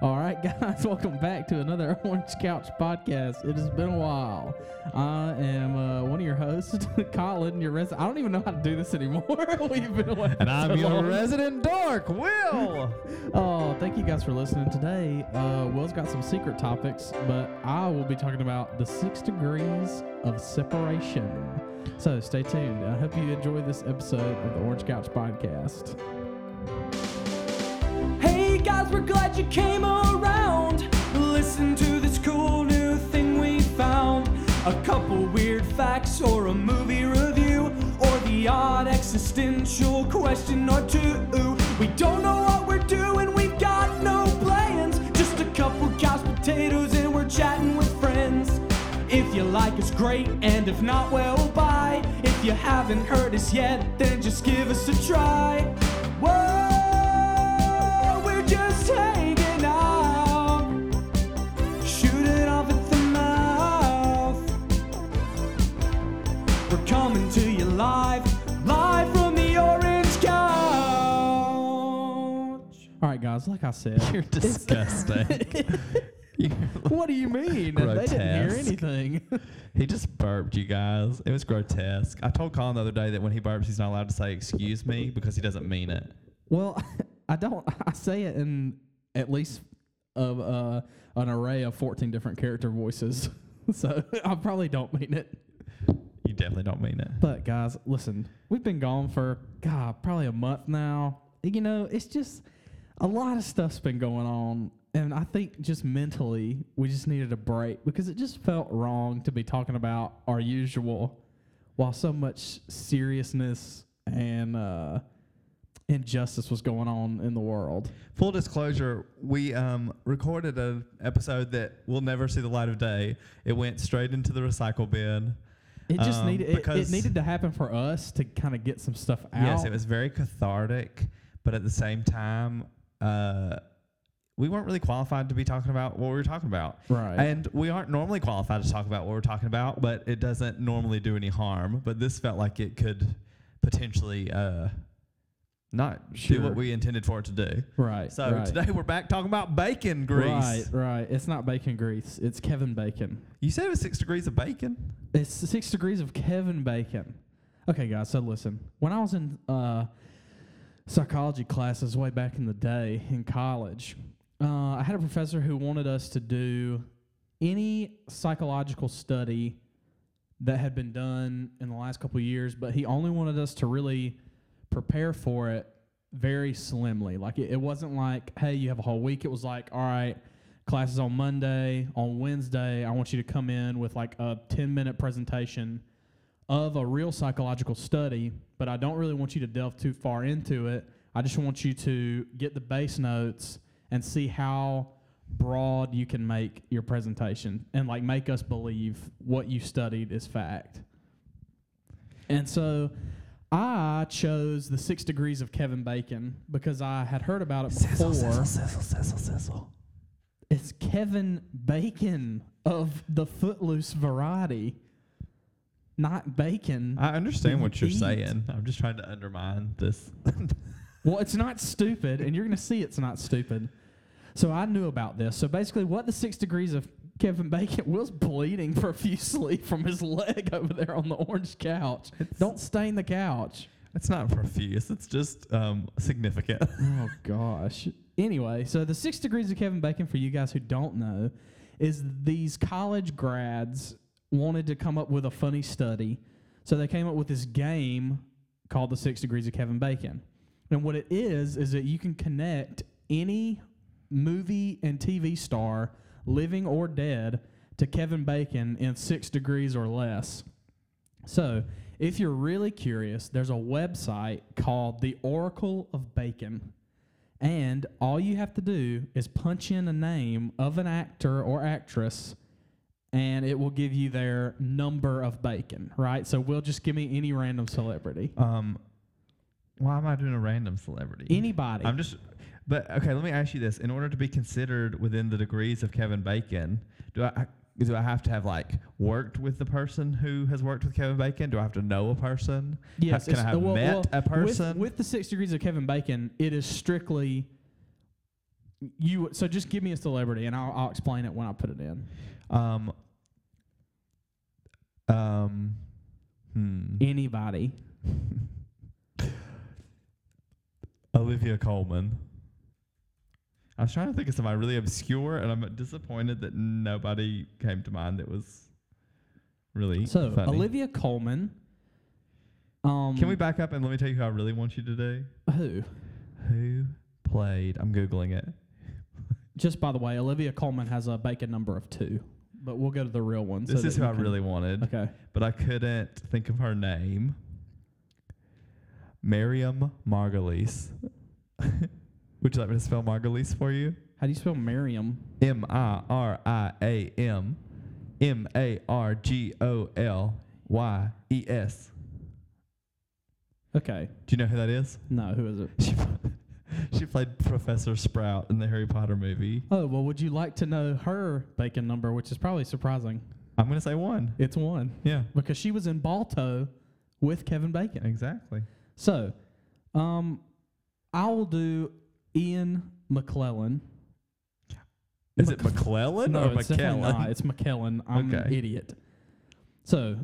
All right, guys, welcome back to another Orange Couch podcast. It has been a while. I am uh, one of your hosts, Collin, your resident. I don't even know how to do this anymore. We've been away And I'm so your long. resident dork, Will. Oh, thank you guys for listening today. Uh, Will's got some secret topics, but I will be talking about the six degrees of separation. So stay tuned. I hope you enjoy this episode of the Orange Couch podcast. Guys, we're glad you came around. Listen to this cool new thing we found. A couple weird facts or a movie review or the odd existential question or two. We don't know what we're doing, we've got no plans. Just a couple couch potatoes and we're chatting with friends. If you like us, great, and if not, well, bye. If you haven't heard us yet, then just give us a try. Whoa, All right, guys, like I said, You're disgusting. You- what do you mean? They didn't hear anything. he just burped, you guys. It was grotesque. I told Collin the other day that when he burps, he's not allowed to say "excuse me" because he doesn't mean it. well, I don't. I say it in at least of uh, an array of 14 different character voices. So I probably don't mean it. You definitely don't mean it. But guys, listen, we've been gone for God, probably a month now. You know, it's just a lot of stuff's been going on. And I think just mentally, we just needed a break because it just felt wrong to be talking about our usual while so much seriousness and uh, injustice was going on in the world. Full disclosure: we um, recorded an episode that will never see the light of day. It went straight into the recycle bin. It just Um, needed it, it needed to happen for us to kind of get some stuff out. Yes, it was very cathartic, but at the same time, uh, we weren't really qualified to be talking about what we were talking about. right. And we aren't normally qualified to talk about what we're talking about, but it doesn't normally do any harm. But this felt like it could potentially uh, not do what we intended for it to do. right. So right. today we're back talking about bacon grease. Right, right. It's not bacon grease. It's Kevin Bacon. You said it was six degrees of bacon. It's six degrees of Kevin Bacon. Okay, guys. So listen, when I was in uh, psychology classes way back in the day in college, uh, I had a professor who wanted us to do any psychological study that had been done in the last couple of years, but he only wanted us to really prepare for it very slimly. Like it, it wasn't like, hey, you have a whole week. It was like, all right, classes on Monday, on Wednesday, I want you to come in with like a 10 minute presentation of a real psychological study, but I don't really want you to delve too far into it. I just want you to get the base notes and see how broad you can make your presentation and like make us believe what you studied is fact. And so I chose the six degrees of Kevin Bacon because I had heard about it before. sizzle, sizzle, sizzle. It's Kevin Bacon of the Footloose variety, not bacon. I understand what you're Eat. saying. I'm just trying to undermine this. well, it's not stupid, and you're going to see it's not stupid. So I knew about this. So basically, what the six degrees of Kevin Bacon Will's bleeding profusely from his leg over there on the orange couch. Don't stain the couch. It's not profuse. It's just um, significant. Oh gosh. Anyway, so the six degrees of Kevin Bacon, for you guys who don't know, is these college grads wanted to come up with a funny study. So they came up with this game called the six degrees of Kevin Bacon. And what it is, is that you can connect any movie and TV star, living or dead, to Kevin Bacon in six degrees or less. So, if you're really curious, there's a website called the Oracle of Bacon. And all you have to do is punch in a name of an actor or actress, and it will give you their number of bacon, right? So, we'll just give me any random celebrity. Um, why am I doing a random celebrity? Anybody. I'm just. But okay, let me ask you this: In order to be considered within the degrees of Kevin Bacon, do I do I have to have like worked with the person who has worked with Kevin Bacon? Do I have to know a person? Yes, Can I have well, met well, a with- person? With, the six degrees of Kevin Bacon, it is strictly you so just give me a celebrity and I'll, I'll explain it when I put it in. Um. Um. Hmm. Anybody. Olivia Colman. I was trying to think of somebody really obscure, and I'm disappointed that nobody came to mind that was really So funny. Olivia Colman. Um, Can we back up and let me tell you who I really want you to do? Who? Who played? I'm googling it. Just by the way, Olivia Colman has a bacon number of two, but we'll go to the real one. so This that is who I really wanted, Okay. but I couldn't think of her name. Miriam Margolyes. Would you like me to spell Margolyes for you? How do you spell Miriam? M I R I A M M A R G O L Y E S. Okay. Do you know who that is? No, who is it? She she played Professor Sprout in the Harry Potter movie. Oh well, would you like to know her bacon number, which is probably surprising? I'm gonna say one. It's one Yeah, because she was in Balto with Kevin Bacon. exactly. So, um, I will do Ian McClellan. Is it McClellan no, or it's McKellen? not. It's McKellen. I'm an idiot. So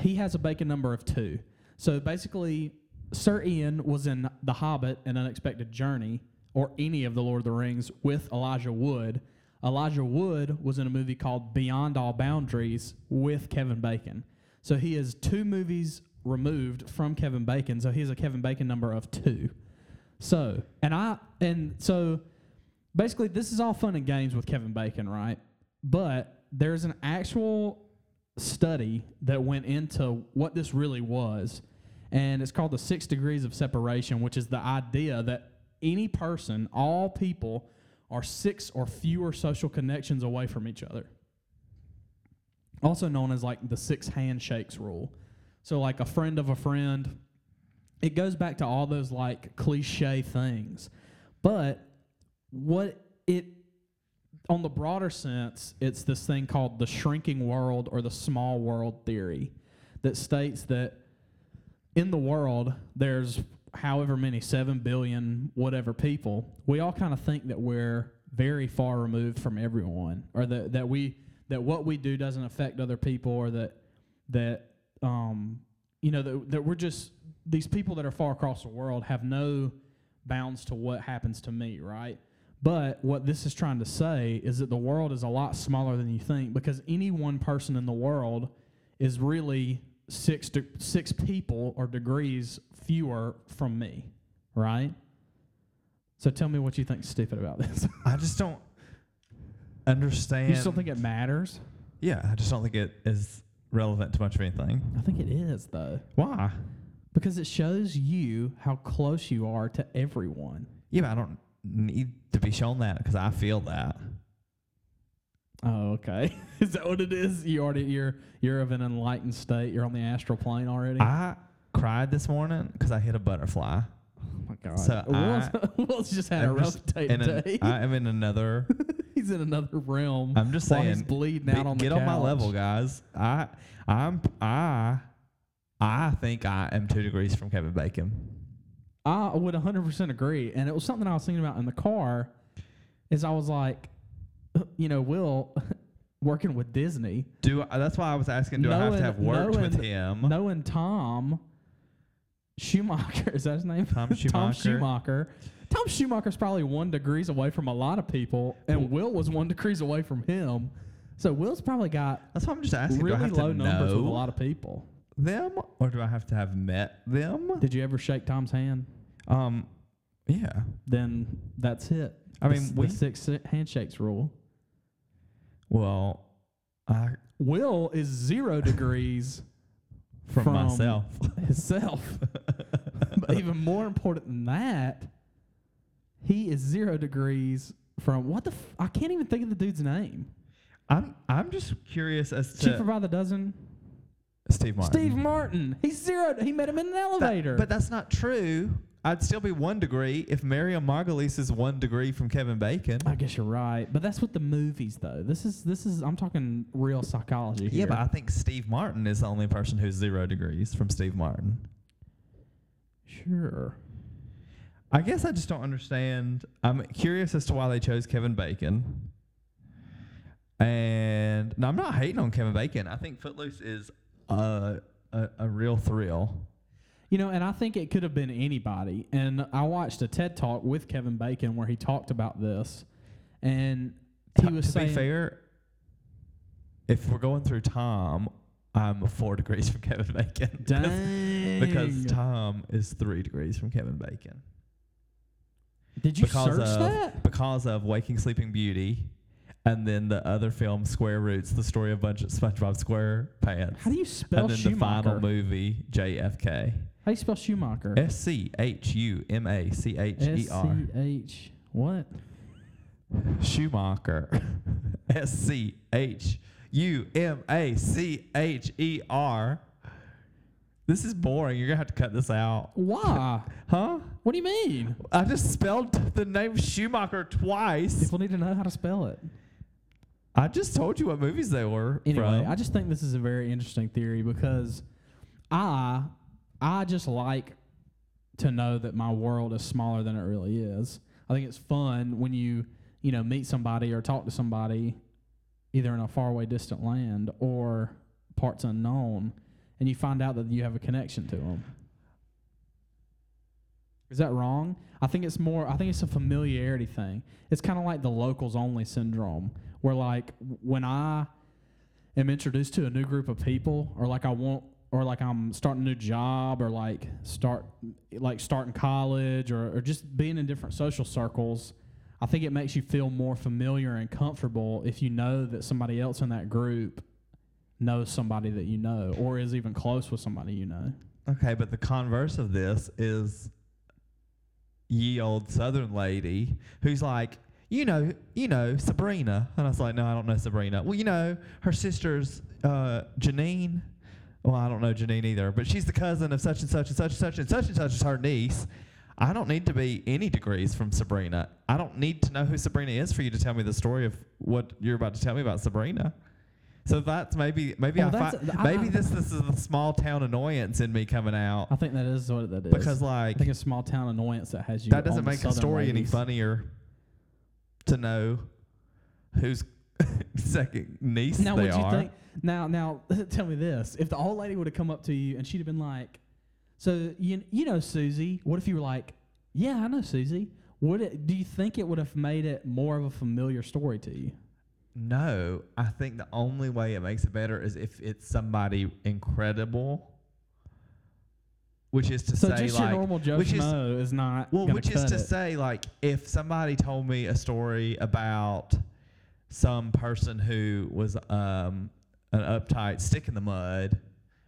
he has a bacon number of two. So basically, Sir Ian was in The Hobbit: An Unexpected Journey, or any of the Lord of the Rings with Elijah Wood. Elijah Wood was in a movie called Beyond All Boundaries with Kevin Bacon. So he is two movies removed from Kevin Bacon. So he has a Kevin Bacon number of two. So, and I, and so basically, this is all fun and games with Kevin Bacon, right? But there's an actual study that went into what this really was, and it's called the six degrees of separation, which is the idea that any person, all people, are six or fewer social connections away from each other. Also known as like the six handshakes rule. So, like a friend of a friend, it goes back to all those like cliche things. But what it on the broader sense, it's this thing called the shrinking world or the small world theory that states that in the world there's however many 7 billion whatever people we all kind of think that we're very far removed from everyone or that, that we that what we do doesn't affect other people or that that um you know that, that we're just these people that are far across the world have no bounds to what happens to me right but what this is trying to say is that the world is a lot smaller than you think because any one person in the world is really six de- six people or degrees fewer from me, right? So tell me what you think stupid about this. I just don't understand. you still think it matters? Yeah, I just don't think it is relevant to much of anything. I think it is though, Why? Because it shows you how close you are to everyone. Yeah, but I don't need to be shown that because I feel that. Oh, okay. is that what it is? You already you're you're of an enlightened state. You're on the astral plane already. I cried this morning because I hit a butterfly. oh my god. So Will's, I- Will's just had a I'm rough day in an- I am in another. he's in another realm. I'm just saying. he's bleeding be- out on the get on my level, guys. I, I'm, I, I think I am two degrees from Kevin Bacon. I would 100% agree. And it was something I was thinking about in the car is I was like, you know, Will working with Disney, Do I, that's why I was asking. Do I have to have worked with knowing- him? knowing Tom Schumacher, is that his name? Tom Schumacher. Tom Schumacher. Tom Schumacher's probably one degrees away from a lot of people, and Will was one degrees away from him. So Will's probably got That's why I'm just asking. really low numbers with a lot of people. Them, or do I have to have met them? Did you ever shake Tom's hand? Um, yeah. Then that's it. I mean, s- we- the six handshakes rule. Well, I Will is zero degrees from, From- myself. himself. but even more important than that, he is zero degrees from what the f- I can't even think of the dude's name. I'm I'm just curious as to Cheaper by the dozen. Steve Martin. Steve Martin. He's zero. He met him in an That- elevator. but that's not true. I'd still be one degree if Miriam Margolyes is one degree from Kevin Bacon. I guess you're right. But that's with the movies, though. This is this is. I'm talking real psychology here. Yeah, but I think Steve Martin is the only person who's zero degrees from Steve Martin. sure. I guess I just don't understand. I'm curious as to why they chose Kevin Bacon. And no, I'm not hating on Kevin Bacon. I think Footloose is a a, a real thrill. You know, and I think it could have been anybody. And I watched a TED talk with Kevin Bacon where he talked about this, and he was to saying, be fair, if we're going through Tom, I'm four degrees from Kevin Bacon. Because- "Dang." because Tom is three degrees from Kevin Bacon. Did you because search of that? because of Waking Sleeping Beauty, and then the other film Square Roots, the story of bunch of SpongeBob SquarePants, How do you spell and then the final Schumacher? movie JFK. How do you spell Schumacher? S C H U M A C H E R. S C H what? Schumacher. S C H U M A C H E R. This is boring. You're gonna have to cut this out. Why? Huh? what do you mean? I just spelled the name Schumacher twice. People need to know how to spell it. I just told you what movies they were. Anyway, from. I just think this is a very interesting theory because I I just like to know that my world is smaller than it really is. I think it's fun when you, you know, meet somebody or talk to somebody either in a faraway distant land or parts unknown and you find out that you have a connection to them. Is that wrong? I think it's more I think it's a familiarity thing. It's kind of like the locals only syndrome where like when I am introduced to a new group of people or like I want or like I'm starting a new job or like start like starting college or, or just being in different social circles, I think it makes you feel more familiar and comfortable if you know that somebody else in that group knows somebody that you know or is even close with somebody you know. okay, but the converse of this is ye old Southern lady who's like, you know, you know Sabrina, and I was like, no, I don't know Sabrina. Well, you know, her sister's uh, Janine. Well, I don't know Janine either, but she's the cousin of such and such and such and such and such and such is her niece. I don't need to be any degrees from Sabrina. I don't need to know who Sabrina is for you to tell me the story of what you're about to tell me about Sabrina. So that's maybe maybe Well, I fi- maybe I- this this is the small town annoyance in me coming out I think that is what that is. because like I think it's small town annoyance that has you. that doesn't make the story any funnier to know whose second niece Now, they would you are. think? Now, now, tell me this: if the old lady would have come up to you and she'd have been like, "So you you know Susie?" What if you were like, "Yeah, I know Susie." Would it? Do you think it would have made it more of a familiar story to you? No, I think the only way it makes it better is if it's somebody incredible. Which is to So say, just like, your normal Joe which is- Schmo is not well, which is to it. say, like, if somebody told me a story about some person who was um, an uptight stick in the mud,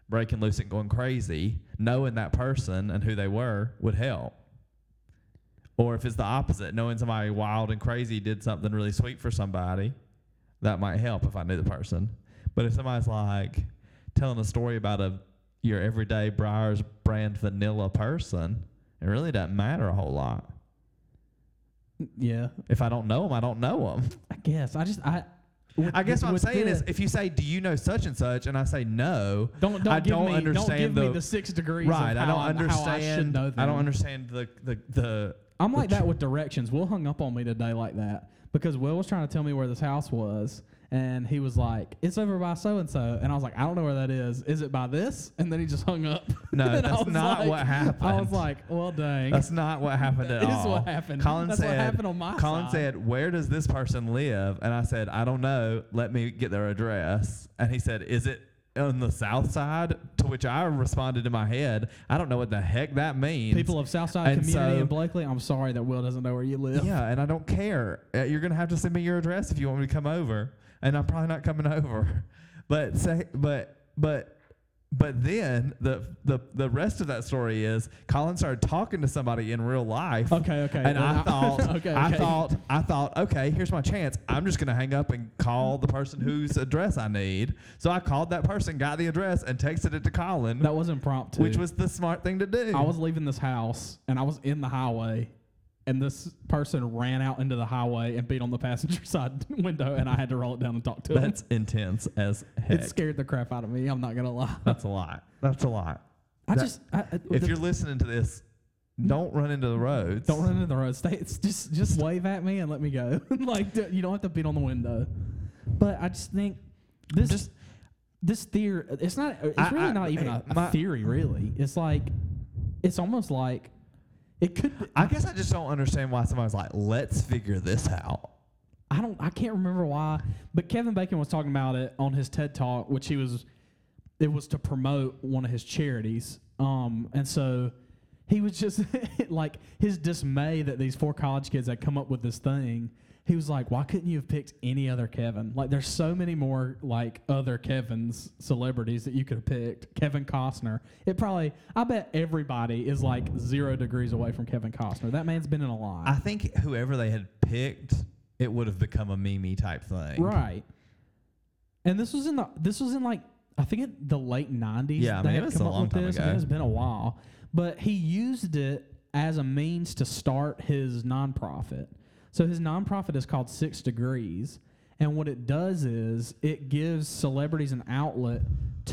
breaking loose and going crazy, knowing that person and who they were would help. Or if it's the opposite, knowing somebody wild and crazy did something really sweet for somebody, that might help if I knew the person. But if somebody's like telling a story about a your everyday Breyers brand vanilla person, it really doesn't matter a whole lot. yeah, If I don't know them, I don't know them. I guess I just I. with I guess what I'm saying is, if you say, "Do you know such and such?" and I say no, don't don't I give don't me understand don't give me the- the six degrees. right? I don't I understand. know I don't understand the the the. I'm the like that with directions. Will hung up on me today like that because Will was trying to tell me where this house was, and he was like, "It's over by so and so," and I was like, "I don't know where that is. Is it by this?" And then he just hung up. No, that's not like- what happened. I was like, "Well, dang." That's not what happened at That is all. what happened. Collin That's what happened on my side. Collin side. said, "Where does this person live?" And I said, "I don't know. Let me get their address." And he said, "Is it on the south side?" To which I responded in my head, "I don't know what the heck that means." People of Southside And Community so- in Blakely, I'm sorry that Will doesn't know where you live. Yeah, and I don't care. Uh, You're gonna have to send me your address if you want me to come over, and I'm probably not coming over. But say, but but but then the the the rest of that story is Collin started talking to somebody in real life. Okay, okay. And then I thought, okay, I okay. thought, I thought, okay, here's my chance. I'm just gonna hang up and call the person whose address I need. So I called that person, got the address, and texted it to Collin, that was impromptu. which was the smart thing to do. I was leaving this house and I was in the highway, and this person ran out into the highway and beat on the passenger side window, and I had to roll it down and talk to him. That's intense as heck. It scared the crap out of me. I'm not gonna lie. That's a lot. That's a lot. I that- just I, I- If the- you're listening to this don't run into the roads. Don't run into the road. Stay. It's just just wave at me and let me go. like d- you don't have to beat on the window. But I just think this Just- this theory. It's not. It's I- really I- not even a, a my- theory. Really, it's like it's almost like it could. Be, I guess I just don't understand why somebody's like, let's figure this out. I don't. I can't remember why, but Kevin Bacon was talking about it on his TED Talk, which he was. It was to promote one of his charities, um, and so he was just like his dismay that these four college kids had come up with this thing. He was like, "Why couldn't you have picked any other Kevin? Like, there's so many more like other Kevin's celebrities that you could have picked. Kevin Costner. It probably. I bet everybody is like zero degrees away from Kevin Costner. That man's been in a lot. I think whoever they had picked, it would have become a Mimi type thing. Right. And this was in the this was in like I think in the late nineties. Yeah, I mean, it was a long time ago. It's been a while, but he used it as a means to start his nonprofit. So his nonprofit is called Six Degrees, and what it does is it gives celebrities an outlet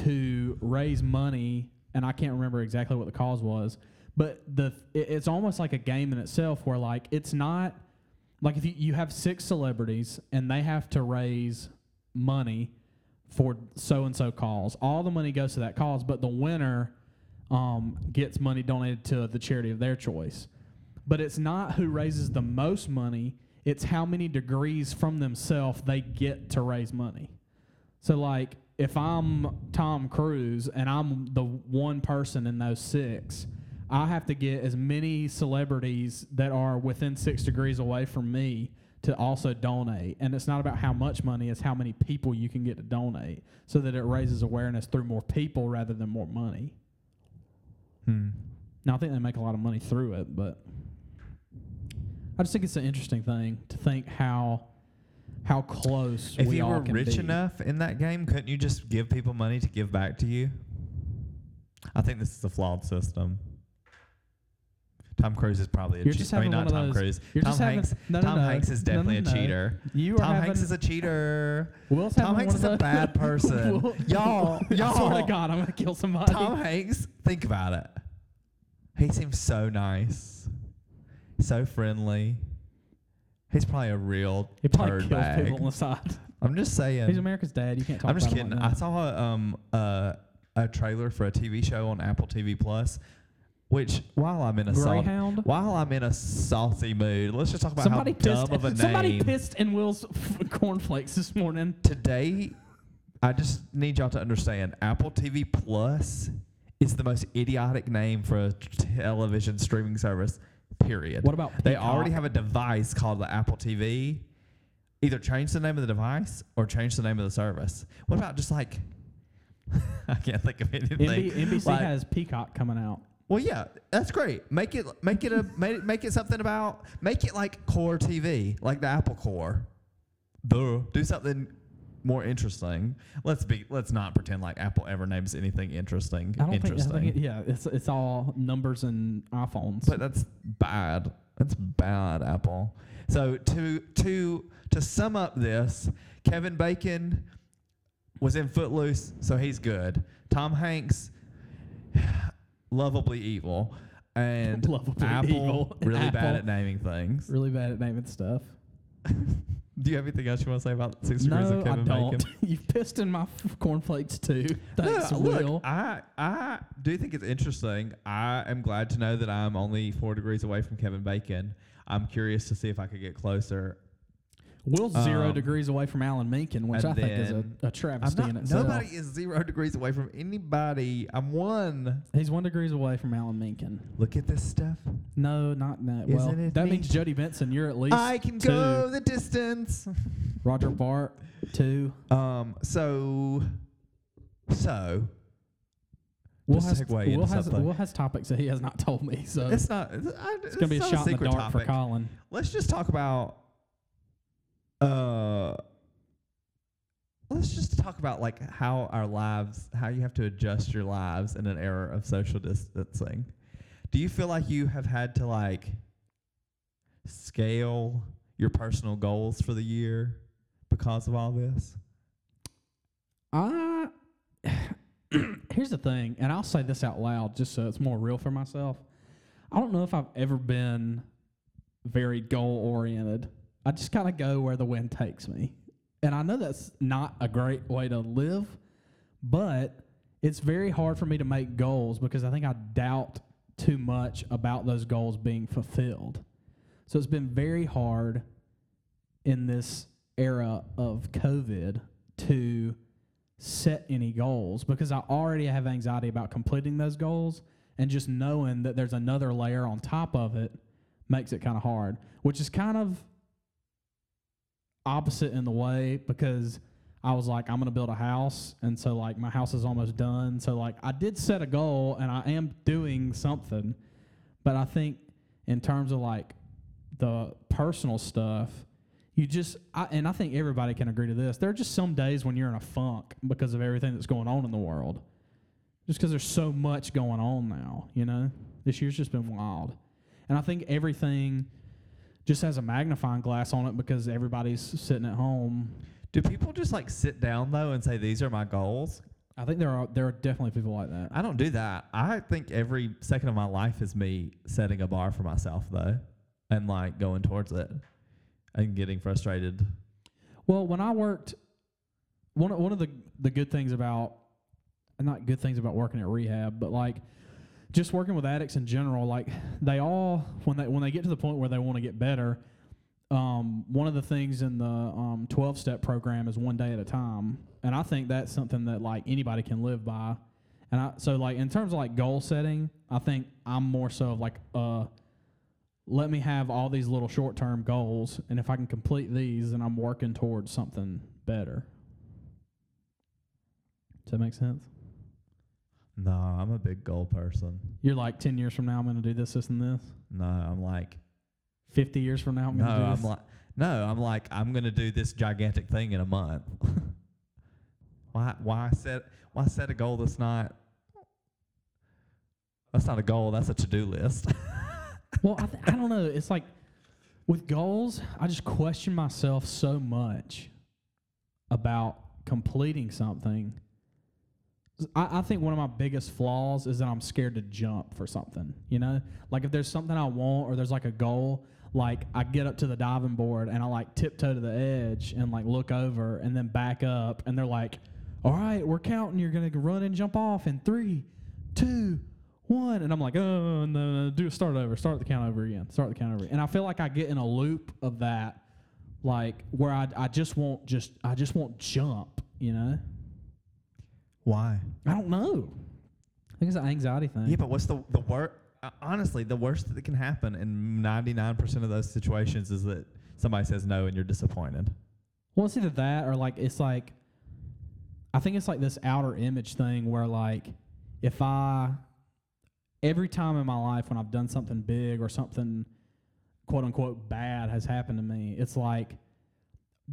to raise money. And I can't remember exactly what the cause was, but the it, it's almost like a game in itself, where like it's not like if you, you have six celebrities and they have to raise money for so and so cause all the money goes to that cause but the winner um, gets money donated to the charity of their choice but it's not who raises the most money it's how many degrees from themselves they get to raise money. So like if i'm tom cruise and i'm the one person in those six i have to get as many celebrities that are within six degrees away from me to also donate. And it's not about how much money it's how many people you can get to donate so that it raises awareness through more people rather than more money. Hmm. now i think they make a lot of money through it but i just think it's an interesting thing to think how how close If we you all were can rich be. enough in that game, couldn't you just give people money to give back to you? I think this is a flawed system. Tom Cruise is probably a You're cheater. I mean, not Tom those- Cruise. Tom just having- Hanks. no, no, Tom no. Hanks is definitely a cheater. you are Tom having, Hanks is a cheater. Will's Tom Hanks is a bad person. Will- Y'all, I swear to y'all. God, I'm gonna kill somebody. Tom Hanks, think about it. He seems so nice, so friendly. He's probably a real he probably turd kills bag. people on the side. I'm just saying. He's America's dad. You can't talk I'm just about him kidding. like I that. saw a, um uh, a trailer for a TV show on Apple TV Plus, which while I'm in a Greyhound. while I'm in a saucy mood, let's just talk about Somebody how pissed. dumb of a somebody pissed in Will's f- cornflakes this morning. Today, I just need y'all to understand Apple TV Plus is the most idiotic name for a television streaming service. Period. What about They already have a device called the Apple TV. Either change the name of the device or change the name of the service. What about just like I can't think of anything. NB- NBC Like- has Peacock coming out. Well, yeah, that's great. Make it make it a make it, make it something about make it like Core TV, like the Apple Core. Duh. Do something more interesting. Let's be let's not pretend like Apple ever names anything interesting. I don't think. I interesting. think it, yeah, it's it's all numbers and iPhones. But that's bad. That's bad, Apple. So to to to sum up this, Kevin Bacon was in Footloose, so he's good. Tom Hanks, lovably evil, and Lovably Apple evil. really bad at naming things. really bad at naming stuff. Do you have anything else you want to say about Six Degrees No, of I don't. Bacon? You've pissed in my f- cornflakes too. Thanks, No, Will. look, I I do think it's interesting. I am glad to know that I'm only four degrees away from Kevin Bacon. I'm curious to see if I could get closer. Will's zero Um, degrees away from Alan Menken, which I and think is then- a, a I'm travesty in not, itself. nobody is zero degrees away from anybody. I'm one. He's one degrees away from Alan Menken. Look at this stuff. No, not that. Isn't Well, it that neat? means Jodi Benson. You're at least I can two. go the distance. Roger Bart two. Um. So. So. Will Just has, segue into Will has, something. Will has topics that he has not told me, so It's not. It's, I, it's gonna be a shot in the secret dark for topic. Collin. Let's just talk about. Uh. Let's just talk about like how our lives, how you have to adjust your lives in an era of social distancing. Do you feel like you have had to like scale your personal goals for the year because of all this? I here's the thing, and I'll say this out loud just so it's more real for myself. I don't know if I've ever been very goal oriented. I just kind of go where the wind takes me. And I know that's not a great way to live, but it's very hard for me to make goals because I think I doubt too much about those goals being fulfilled. So it's been very hard in this era of COVID to set any goals because I already have anxiety about completing those goals and just knowing that there's another layer on top of it makes it kind of hard, which is kind of opposite in the way because I was like, I'm gonna build a house, and so like my house is almost done. So like I did set a goal, and I am doing something, but I think in terms of like the personal stuff, you just I, and I think everybody can agree to this. There are just some days when you're in a funk because of everything that's going on in the world, just because there's so much going on now. You know, this year's just been wild, and I think everything just has a magnifying glass on it because everybody's sitting at home Do people just like sit down though and say these are my goals? I think there are there are definitely people like that. I don't do that. I think every second of my life is me setting a bar for myself though, and like going towards it, and getting frustrated. Well, when I worked, one of, one of the the good things about, not good things about working at rehab, but like just working with addicts in general, like they all when they when they get to the point where they want to get better, um, one of the things in the um, 12 step program is one day at a time. And I think that's something that like anybody can live by. And I, so like in terms of like goal setting, I think I'm more so of like, uh, let me have all these little short term goals. And if I can complete these, then I'm working towards something better. Does that make sense? No, I'm a big goal person. You're like 10 years from now, I'm going to do this, this, and this. No, I'm like 50 years from now, I'm no, going to do this. I'm like no, I'm like I'm gonna do this gigantic thing in a month. why why set why set a goal that's not that's not a goal, that's a to do list. Well, I, th- I don't know. It's like with goals, I just question myself so much about completing something. I, I think one of my biggest flaws is that I'm scared to jump for something. You know, like if there's something I want or there's like a goal, like I get up to the diving board and I like tiptoe to the edge and like look over and then back up and they're like, "All right, we're counting. You're gonna run and jump off in three, two, one," and I'm like, "Oh no, no, do start over. Start the count over again. Start the count over." And I feel like I get in a loop of that, like where I I just won't just I just won't jump. You know, Why? I don't know. I think it's an anxiety thing. Yeah, but what's the the worst? Uh, honestly, the worst that can happen in 99% of those situations is that somebody says no and you're disappointed. Well, it's either that or like it's like I think it's like this outer image thing where like if I every time in my life when I've done something big or something quote unquote bad has happened to me, it's like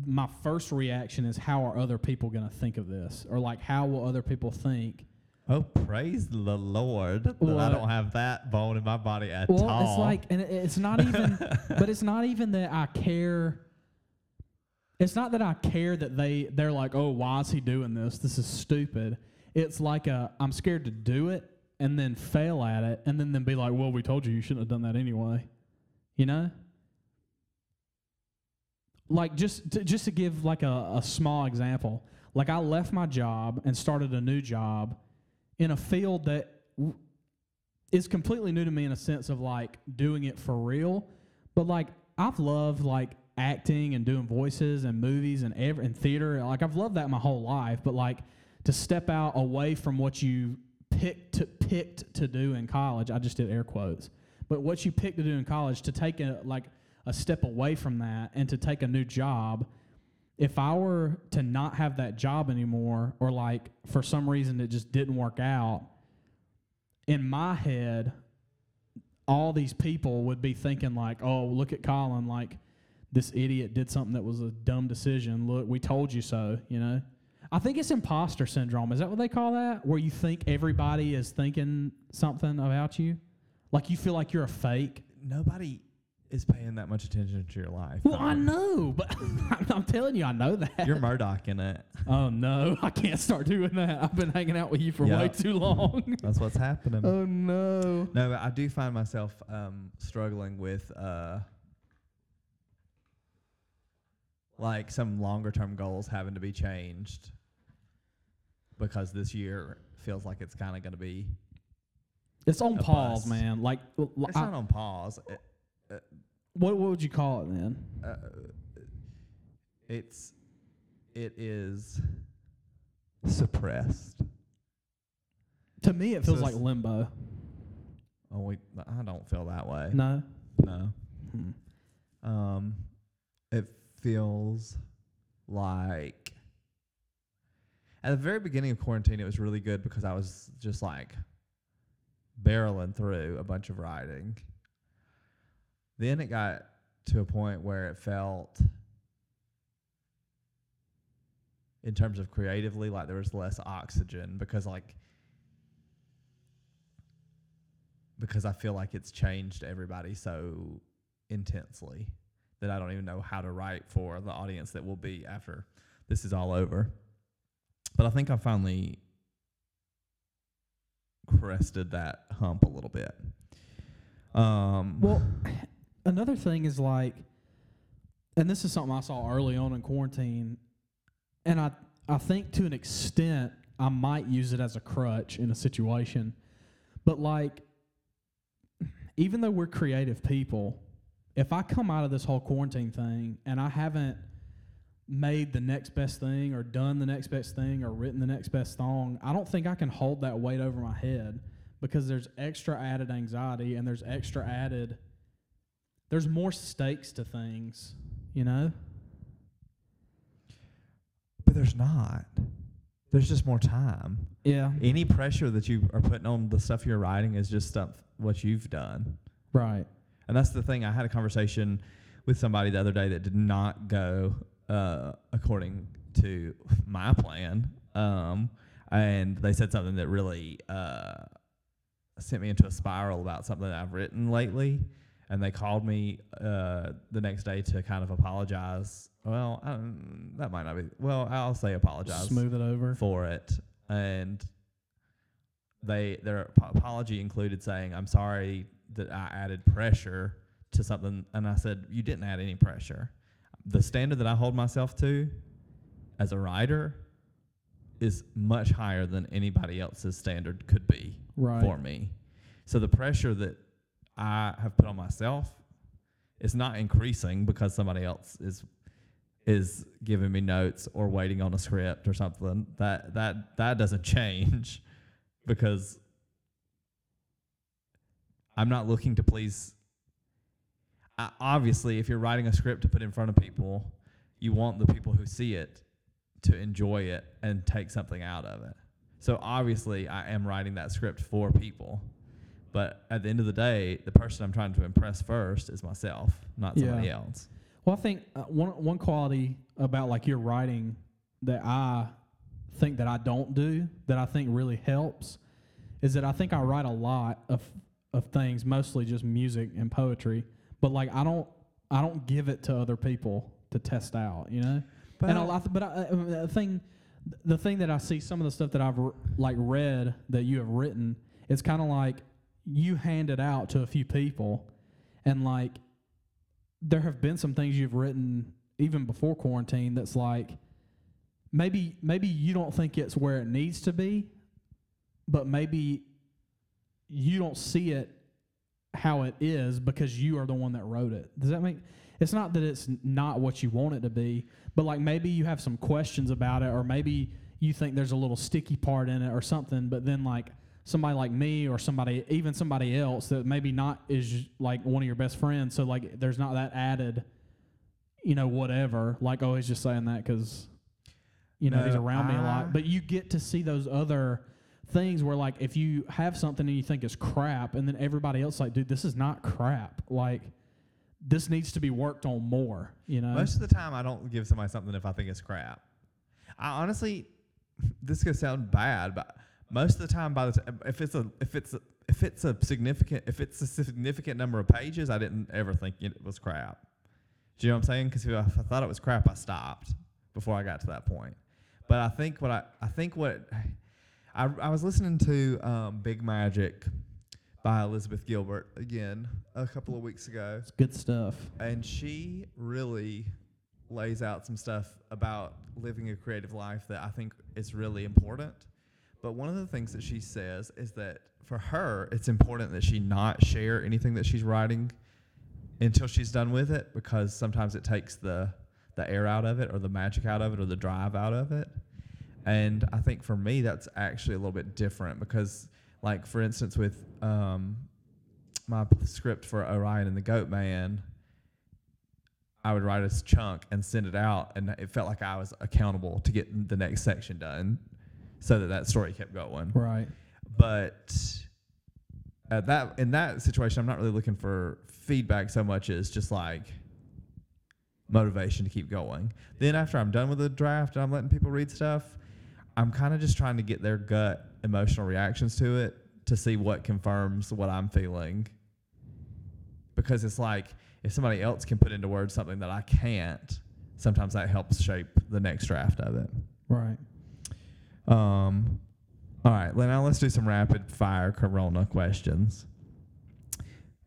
my first reaction is how are other people going to think of this? Or like how will other people think? Oh, praise the Lord that I don't have that bone in my body at well all. it's like and it's not even but it's not even that i care. It's not that i care that they they're like oh why is he doing this? This is stupid. It's like a i'm scared to do it and then fail at it and then then be like well we told you you shouldn't have done that anyway you know like just to, just to give like a, a small example like i left my job and started a new job in a field that w- is completely new to me in a sense of like doing it for real. But like i've loved like acting and doing voices and movies and ev- and theater. Like i've loved that my whole life. But like to step out away from what you picked to, picked to do in college i just did air quotes but what you picked to do in college to take a like a step away from that and to take a new job if I were to not have that job anymore, or like for some reason it just didn't work out, in my head, all these people would be thinking like, "Oh, look at Collin, like this idiot did something that was a dumb decision. Look, we told you so." You know, I think it's imposter syndrome. Is that what they call that? Where you think everybody is thinking something about you, like you feel like you're a fake. Nobody is paying that much attention to your life. Well. I know, but I'm telling you, I know that. You're Murdoch in it. oh no, I can't start doing that. I've been hanging out with you for way too long. That's what's happening. oh no. No, but I do find myself um, struggling with uh, like some longer term goals having to be changed because this year feels like it's kind of going to be. It's on pause, bust. man. Like, l- It's I- not on pause. It, what what would you call it then? uh, it's it is suppressed. To me, it So feels like limbo. Oh, we, I don't feel that way. No. No. Hmm. Um, it feels like at the very beginning of quarantine, it was really good because I was just like barreling through a bunch of writing. Then it got to a point where it felt, in terms of creatively, like there was less oxygen because like because I feel like it's changed everybody so intensely that I don't even know how to write for the audience that will be after this is all over. But I think I finally crested that hump a little bit. Um, Well, another thing is like, and this is something I saw early on in quarantine, and I I think to an extent I might use it as a crutch in a situation, but like, even though we're creative people, if I come out of this whole quarantine thing and I haven't made the next best thing or done the next best thing or written the next best song, I don't think I can hold that weight over my head because there's extra added anxiety and there's extra added there's more stakes to things, you know? but there's not. There's just more time. Yeah. Any pressure that you are putting on the stuff you're writing is just stuff what you've done. Right. And that's the thing. I had a conversation with somebody the other day that did not go uh, according to my plan. Um, and they said something that really uh, sent me into a spiral about something that I've written lately. And they called me uh, the next day to kind of apologize. Well, that might not be. Well, I'll say apologize Smooth it over. for it, and they their ap- apology included saying, "I'm sorry that I added pressure to something," and I said, "You didn't add any pressure. The standard that I hold myself to as a writer is much higher than anybody else's standard could be Right. for me. So the pressure that I have put on myself It's not increasing because somebody else is is giving me notes or waiting on a script or something. That that that doesn't change because I'm not looking to please. I, obviously, if you're writing a script to put in front of people, you want the people who see it to enjoy it and take something out of it. So obviously, I am writing that script for people. But at the end of the day, the person I'm trying to impress first is myself, not somebody Yeah. else. Well, I think uh, one one quality about like your writing that I think that I don't do that I think really helps is that I think I write a lot of of things, mostly just music and poetry, but like I don't I don't give it to other people to test out, you know. But and a lot, but I, uh, the thing, the thing that I see, some of the stuff that I've r- like read that you have written, it's kind of like you hand it out to a few people, and like there have been some things you've written even before quarantine that's like maybe maybe you don't think it's where it needs to be, but maybe you don't see it how it is because you are the one that wrote it. Does that make it's not that it's not what you want it to be, but like maybe you have some questions about it or maybe you think there's a little sticky part in it or something, but then like somebody like me or somebody even somebody else that maybe not is like one of your best friends, so like there's not that added you know whatever, like oh he's just saying that cuz you know he's No, around me a lot, but you get to see those other things where like if you have something and you think it's crap and then everybody else like dude this is not crap. Like this needs to be worked on more you know? Most of the time, I don't give somebody something if I think it's crap. I honestly, this could sound bad, but most of the time, by the time, if it's a if it's a, if it's a significant if it's a significant number of pages, I didn't ever think it was crap. Do you know what I'm saying? Because if I thought it was crap, I stopped before I got to that point. But I think what I, I think what I, I was listening to um, Big Magic by Elizabeth Gilbert again a couple of weeks ago, It's good stuff. and she really lays out some stuff about living a creative life that I think is really important. But one of the things that she says is that for her, it's important that she not share anything that she's writing until she's done with it because sometimes it takes the the air out of it or the magic out of it or the drive out of it. And I think for me that's actually a little bit different because like for instance with um, my script for Orion and the Goat Man, I would write a chunk and send it out, and it felt like I was accountable to get the next section done, so that that story kept going. Right. But at that in that situation, I'm not really looking for feedback so much as just like motivation to keep going. Then after I'm done with the draft and I'm letting people read stuff, I'm kind of just trying to get their gut emotional reactions to it to see what confirms what I'm feeling. Because it's like if somebody else can put into words something that I can't, sometimes that helps shape the next draft of it. Right. Um, all right, well, now let's do some rapid fire Corona questions.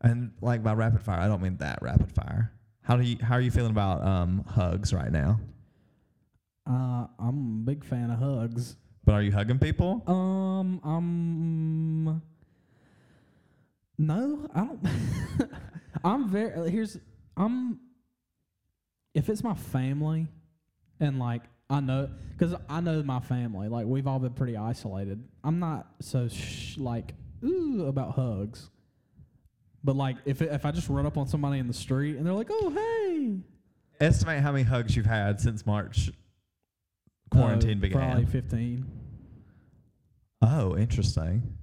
And like by rapid fire, I don't mean that rapid fire. How do you how are you feeling about um, hugs right now? Uh, I'm a big fan of hugs. But are you hugging people? Um, um, no, I don't. I'm very. Here's I'm. If it's my family, and like I know, because I know my family, like we've all been pretty isolated. I'm not so sh- like ooh about hugs. But like if it, if I just run up on somebody in the street and they're like, "Oh hey," Estimate how many hugs you've had since March quarantine uh, began. Probably fifteen. Oh, interesting.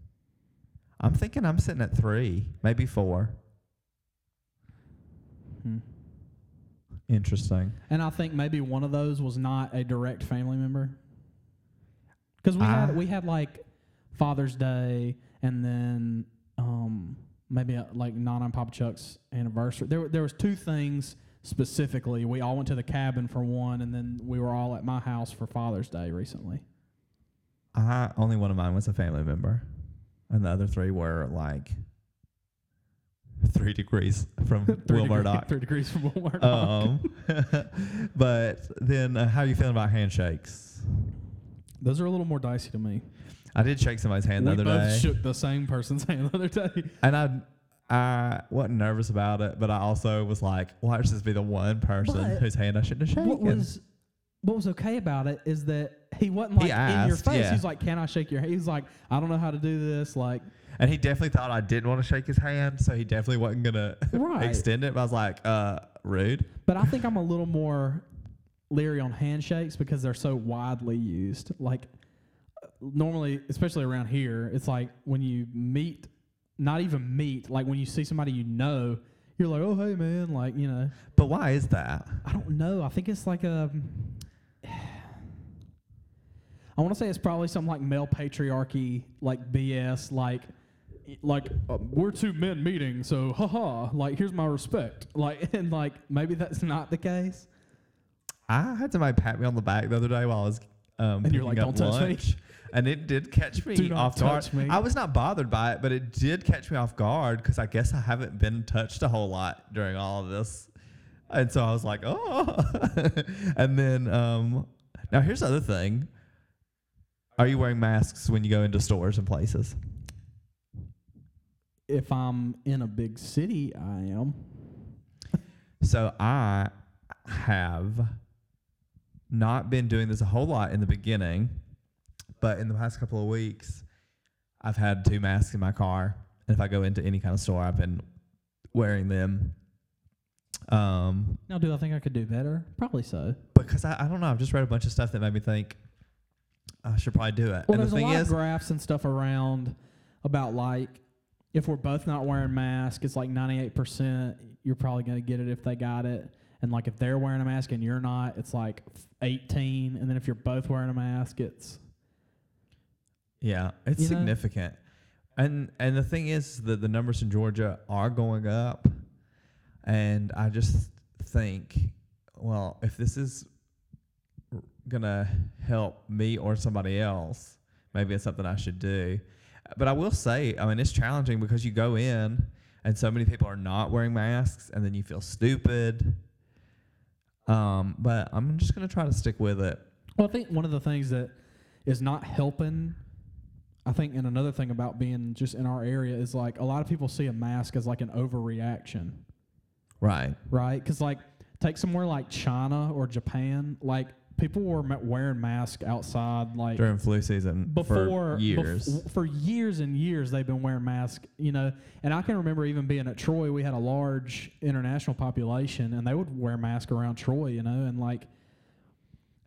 I'm thinking I'm sitting at three, maybe four. Hmm. Interesting. And I think maybe one of those was not a direct family member. Because we Ah. had we had like Father's Day and then um, maybe uh like Nana and Papa Chuck's anniversary. There there was two things specifically. We all went to the cabin for one, and then we were all at my house for Father's Day recently. I only one of mine was a family member, and the other three were like three degrees from Will Three degree- Murdoch. three degrees from Will Murdoch. Um, but then, uh, how are you feeling about handshakes? Those are a little more dicey to me. I did shake somebody's hand we the other both day, shook the same person's hand the other day. and I I wasn't nervous about it, but I also was like, watch this be the one person But whose hand I shouldn't have shaken. What was what was okay about it is that he wasn't He like in your face. yeah. He's like, "Can I shake your hand?" He's like, "I don't know how to do this." Like, and he definitely thought I didn't want to shake his hand, so he definitely wasn't gonna Right. extend it. But I was like, uh, rude. but I think I'm a little more leery on handshakes because they're so widely used. Like, normally, especially around here, it's like when you meet, not even meet, like when you see somebody you know, you're like, "Oh, hey, man!" Like, you know, But why is that? I don't know. I think it's like a. I want to say it's probably something like male patriarchy, like BS, like, like uh, we're two men meeting, so haha, like here's my respect, like, and like maybe that's not the case. I had somebody pat me on the back the other day while I was um, And you're like, "Don't touch me." lunch, and it did catch me Do off guard. me. I was not bothered by it, but it did catch me off guard because I guess I haven't been touched a whole lot during all of this, and so I was like, oh. and then um, now here's the other thing: Are you wearing masks when you go into stores and places? If I'm in a big city, I am. So I have not been doing this a whole lot in the beginning, but in the past couple of weeks, I've had two masks in my car. And if I go into any kind of store, I've been wearing them. Um, Now, do I think I could do better? Probably so. because I, I don't know, I've just read a bunch of stuff that made me think I should probably do it. Well, and there's the a lot is, of graphs and stuff around about like if we're both not wearing masks, it's like 98%. You're probably going to get it if they got it. And like if they're wearing a mask and you're not, it's like 18. And then if you're both wearing a mask, it's Yeah, it's You know? significant. And and the thing is that the numbers in Georgia are going up. And I just think, well, if this is gonna help me or somebody else, maybe it's something I should do. But I will say, I mean, it's challenging because you go in and so many people are not wearing masks, and then you feel stupid. Um, but I'm just gonna try to stick with it. Well, I think one of the things that is not helping, I think, and another thing about being just in our area is like a lot of people see a mask as like an overreaction, Right. right? Because like take somewhere like China or Japan, like people were ma- wearing masks outside, like During flu season before for years. bef- for years and years they've been wearing masks you know? And i can remember even being at troy we had a large international population and they would wear masks around troy you know? And like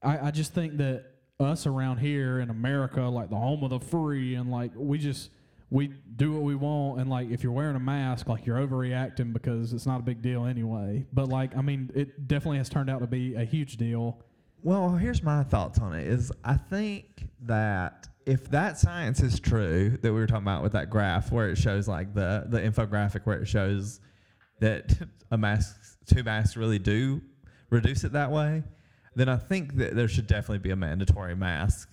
i, I just think that us around here in america like the home of the free and like we just we do what we want and like if you're wearing a mask like you're overreacting because it's not a big deal anyway. But like i mean it definitely has turned out to be a huge deal Well, here's my thoughts on it. Is I think that if that science is true that we were talking about with that graph where it shows like the the infographic where it shows that a mask two masks really do reduce it that way, then I think that there should definitely be a mandatory mask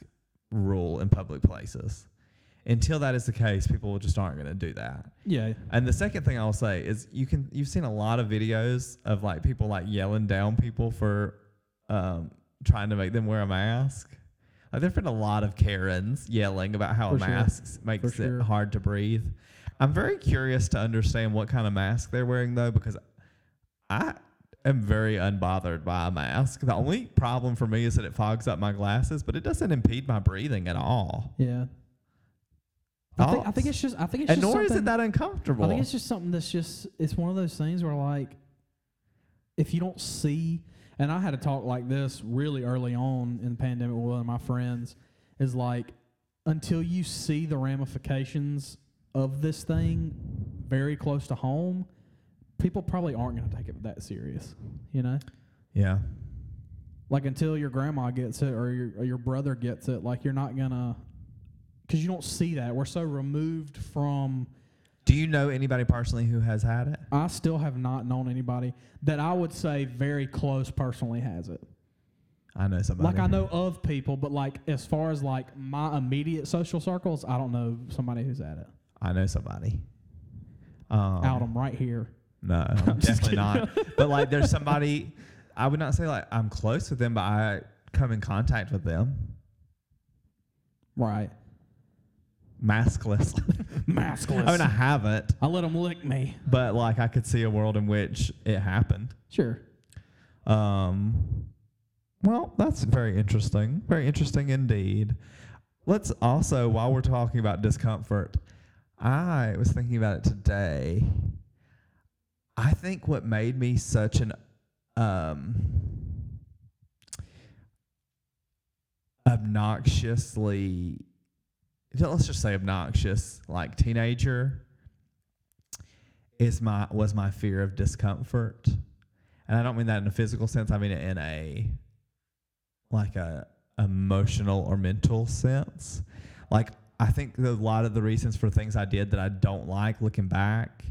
rule in public places. Until that is the case, people just aren't going to do that. yeah And the second thing I'll say is you can you've seen a lot of videos of like people like yelling down people for um, trying to make them wear a mask. Like there've been a lot of Karens yelling about how For a sure. mask makes sure. it hard to breathe. I'm very curious to understand what kind of mask they're wearing though, because I am very unbothered by a mask. The only problem for me is that it fogs up my glasses, but it doesn't impede my breathing at all. yeah I think, I think it's just I think it's and just nor is it that uncomfortable. I think it's just something that's just it's one of those things where like if you don't see and I had a talk like this really early on in the pandemic with one of my friends is like until you see the ramifications of this thing very close to home, people probably aren't going to take it that serious, you know? yeah. Like until your grandma gets it or your or your brother gets it, like you're not going to cuz you don't see that. We're so removed from Do you know anybody personally who has had it? I still have not known anybody that I would say very close personally has it. I know somebody. Like I know of people, but like as far as like my immediate social circles, I don't know somebody who's at it. I know somebody. Um, Out them right here. No, just definitely not. But like, there's somebody. I would not say like I'm close with them, but I come in contact with them. Right. Maskless. Maskless. I mean, I haven't, I let them lick me. but like I could see a world in which it happened. Sure. Um, well, that's very interesting. Very interesting indeed. Let's also, while we're talking about discomfort, I was thinking about it today. I think what made me such an um, obnoxiously, let's just say obnoxious, like teenager, is my was my fear of discomfort and I don't mean that in a physical sense. I mean it in a like a emotional or mental sense. Like I think a lot of the reasons for things I did that I don't like looking back,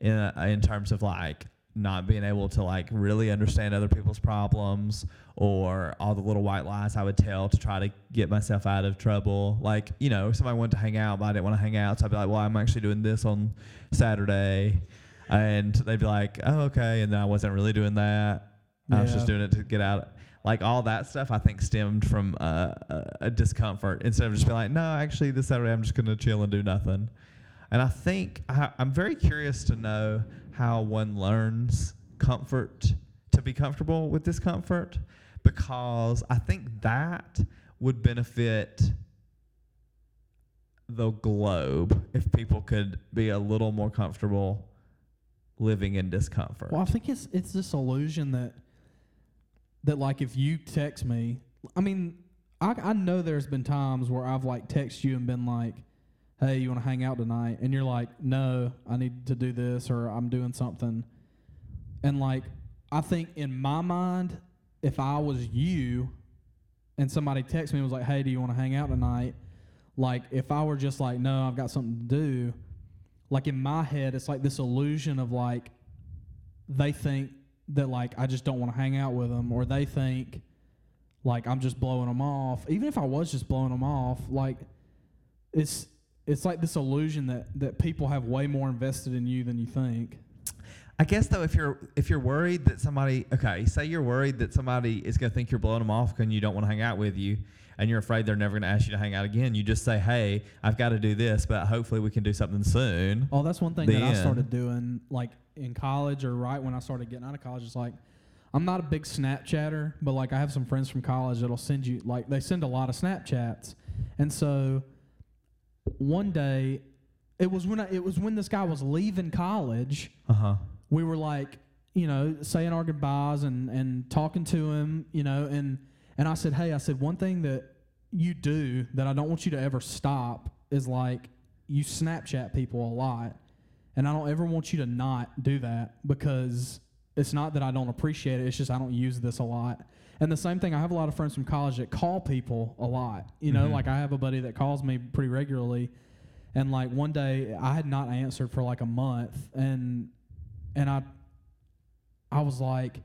in in terms of like not being able to like really understand other people's problems or all the little white lies I would tell to try to get myself out of trouble. Like, you know, if somebody wanted to hang out, but I didn't want to hang out, so I'd be like, well, I'm actually doing this on Saturday. And they'd be like, oh, okay. And then I wasn't really doing that. I was just doing it to get out. Like all that stuff, I think stemmed from uh, a, a discomfort instead of just being like, no, actually, this Saturday I'm just going to chill and do nothing. And I think I, I'm very curious to know how one learns comfort to be comfortable with discomfort because I think that would benefit the globe if people could be a little more comfortable living in discomfort. Well, I think it's it's this illusion that that like if you text me, I mean, I I know there's been times where I've like texted you and been like, "Hey, you want to hang out tonight?" and you're like, "No, I need to do this or I'm doing something." And like I think in my mind, if I was you and somebody texted me and was like, "Hey, do you want to hang out tonight?" Like if I were just like, "No, I've got something to do." Like in my head, it's like this illusion of like they think that like I just don't want to hang out with them, or they think like I'm just blowing them off. Even if I was just blowing them off, like it's it's like this illusion that that people have way more invested in you than you think. I guess though, if you're if you're worried that somebody, okay, say you're worried that somebody is gonna think you're blowing them off and you don't want to hang out with you, and you're afraid they're never gonna ask you to hang out again, you just say, hey, I've got to do this, but hopefully we can do something soon. Oh, that's one thing that I started doing, like in college or right when I started getting out of college. It's like, I'm not a big Snapchatter, but like I have some friends from college that'll send you like they send a lot of Snapchats, and so one day, it was when I, it was when this guy was leaving college. Uh huh. We were like, you know, saying our goodbyes and and talking to him, you know, and and I said, hey, I said one thing that you do that I don't want you to ever stop is like you Snapchat people a lot, and I don't ever want you to not do that because it's not that I don't appreciate it. It's just I don't use this a lot. And the same thing, I have a lot of friends from college that call people a lot. You know, Mhm. like I have a buddy that calls me pretty regularly, and like one day I had not answered for like a month, and and I I was like,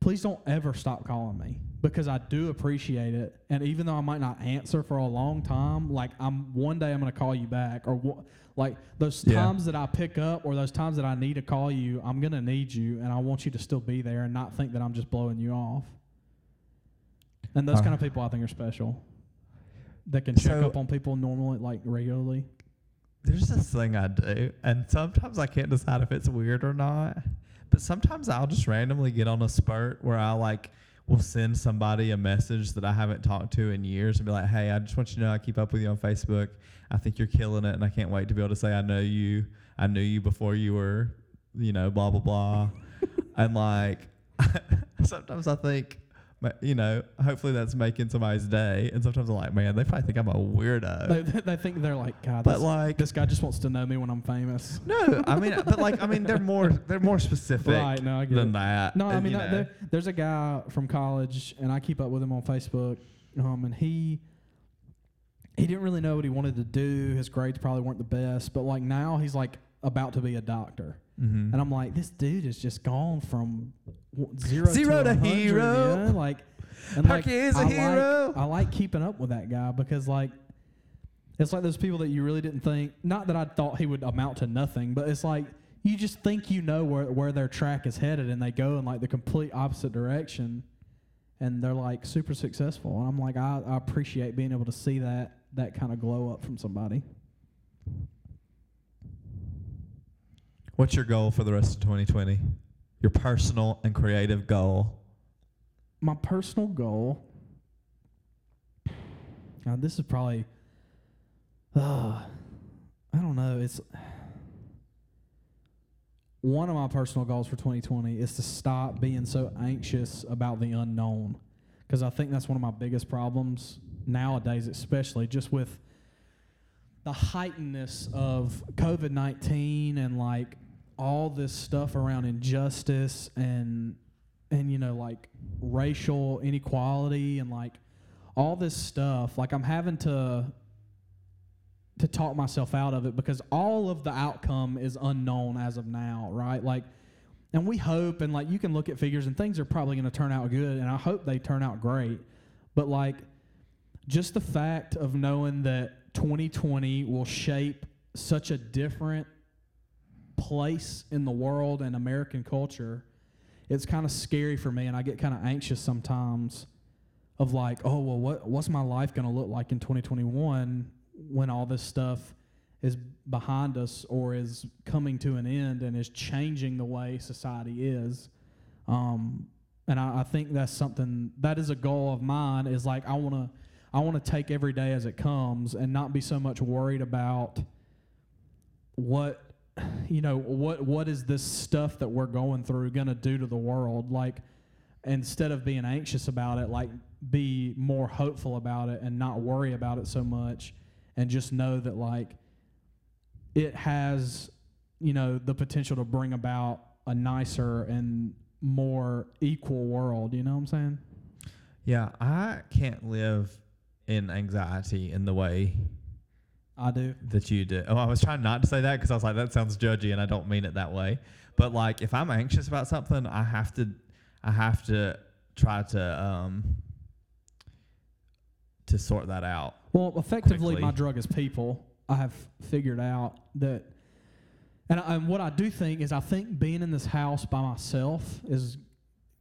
please don't ever stop calling me because I do appreciate it. And even though I might not answer for a long time, like I'm one day I'm gonna call you back, or wha- like those Yeah. times that I pick up, or those times that I need to call you, I'm gonna need you, and I want you to still be there and not think that I'm just blowing you off. And those kind of uh-huh. people I think are special. That can check So- up on people normally, like regularly. There's this thing I do, and sometimes I can't decide if it's weird or not. But sometimes I'll just randomly get on a spurt where I like will send somebody a message that I haven't talked to in years and be like, "Hey, I just want you to know I keep up with you on Facebook. I think you're killing it, and I can't wait to be able to say I know you. I knew you before you were, you know, blah blah blah." and like, sometimes I think, ma- you know, hopefully that's making somebody's day. And sometimes I'm like, man, they probably think I'm a weirdo. They, they, they think they're like, God, but this, like, this guy just wants to know me when I'm famous. no, I mean, but like, I mean, they're more they're more specific Right, no, I get than it. that. No, I mean that, there, there's a guy from college, and I keep up with him on Facebook. Um, and he he didn't really know what he wanted to do. His grades probably weren't the best, but like now he's like about to be a doctor, Mhm. and I'm like, this dude has just gone from zero Zero to, to 100, hero. yeah? Like, and like, is a I hero. Like, I like keeping up with that guy because like. It's like those people that you really didn't think. Not that I thought he would amount to nothing, but it's like you just think you know where where their track is headed, and they go in like the complete opposite direction, and they're like super successful. And I'm like, I, I appreciate being able to see that that kind of glow up from somebody. What's your goal for the rest of 2020? Your personal and creative goal. My personal goal. God, this is probably. Uh, I don't know. It's one of my personal goals for 2020 is to stop being so anxious about the unknown because I think that's one of my biggest problems nowadays, especially just with the heightenedness of COVID 19 and like all this stuff around injustice and and you know like racial inequality and like all this stuff. Like i'm having to to talk myself out of it because all of the outcome is unknown as of now right? Like and we hope and like you can look at figures and things are probably going to turn out good and i hope they turn out great. But like just the fact of knowing that 2020 will shape such a different place in the world and American culture, it's kind of scary for me, and I get kind of anxious sometimes. Of like, oh well, what what's my life going to look like in 2021 when all this stuff is behind us or is coming to an end and is changing the way society is. Um, and I, I think that's something that is a goal of mine. Is like I want to I want to take every day as it comes and not be so much worried about what you know what what is this stuff that we're going through going to do to the world? Like instead of being anxious about it like be more hopeful about it and not worry about it so much and just know that like it has you know the potential to bring about a nicer and more equal world. You know what i'm saying? Yeah, I can't live in anxiety in the way i do that you do. Oh, I was trying not to say that because I was like, that sounds judgy, and I don't mean it that way. But like, if I'm anxious about something, I have to I have to try to um to sort that out. Well, effectively, quickly. my drug is people. I have figured out that, and, I, and what I do think is, I think being in this house by myself is,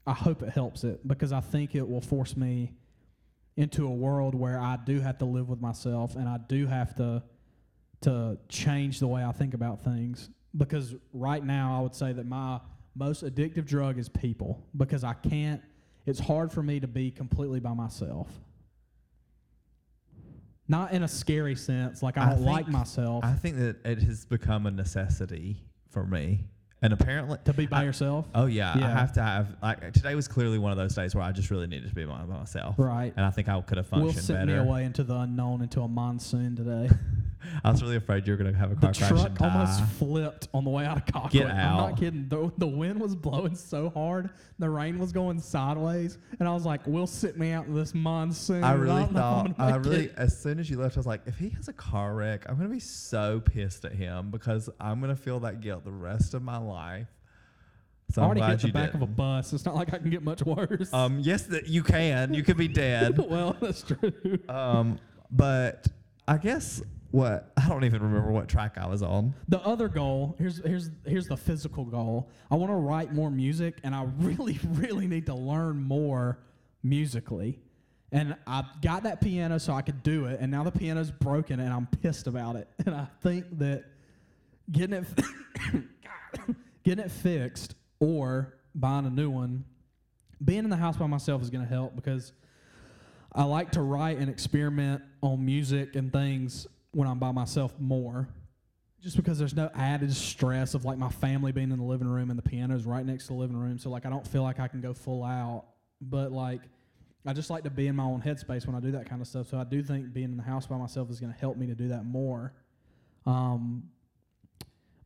I hope it helps it because I think it will force me into a world where I do have to live with myself and I do have to to change the way I think about things because right now I would say that my most addictive drug is people because I can't it's hard for me to be completely by myself. Not in a scary sense, like I, I don't like myself. I think that it has become a necessity for me. And apparently to be by I- yourself, Oh yeah, I have to have like today was clearly one of those days where I just really needed to be by myself. right? And I think I could have functioned Will sent me better. away into the unknown, into a monsoon today. I was really afraid you were going to have a the car crash truck and die. almost flipped on the way out of Cochran. Get out. I'm not kidding. The, the wind was blowing so hard, the rain was going sideways, and I was like, "We'll sit me out in this monsoon." I really don't know if I'm thought. I really, it." as soon as you left, I was like, if he has a car wreck, I'm gonna be so pissed at him because I'm gonna feel that guilt the rest of my life. So I I'm already hit the back of a bus. It's not like I can get much worse. Um, yes, that you can. You could be dead. well, that's true. um, but I guess what I don't even remember what track I was on. The other goal here's here's here's the physical goal. I want to write more music, and I really really need to learn more musically. And I got that piano so I could do it, and now the piano's broken, and I'm pissed about it. And I think that getting it getting it fixed or buying a new one, being in the house by myself is going to help because I like to write and experiment on music and things when I'm by myself more. Just because there's no added stress of like my family being in the living room and the piano's right next to the living room. So like I don't feel like I can go full out. But like I just like to be in my own headspace when I do that kind of stuff. So I do think being in the house by myself is going to help me to do that more. Um,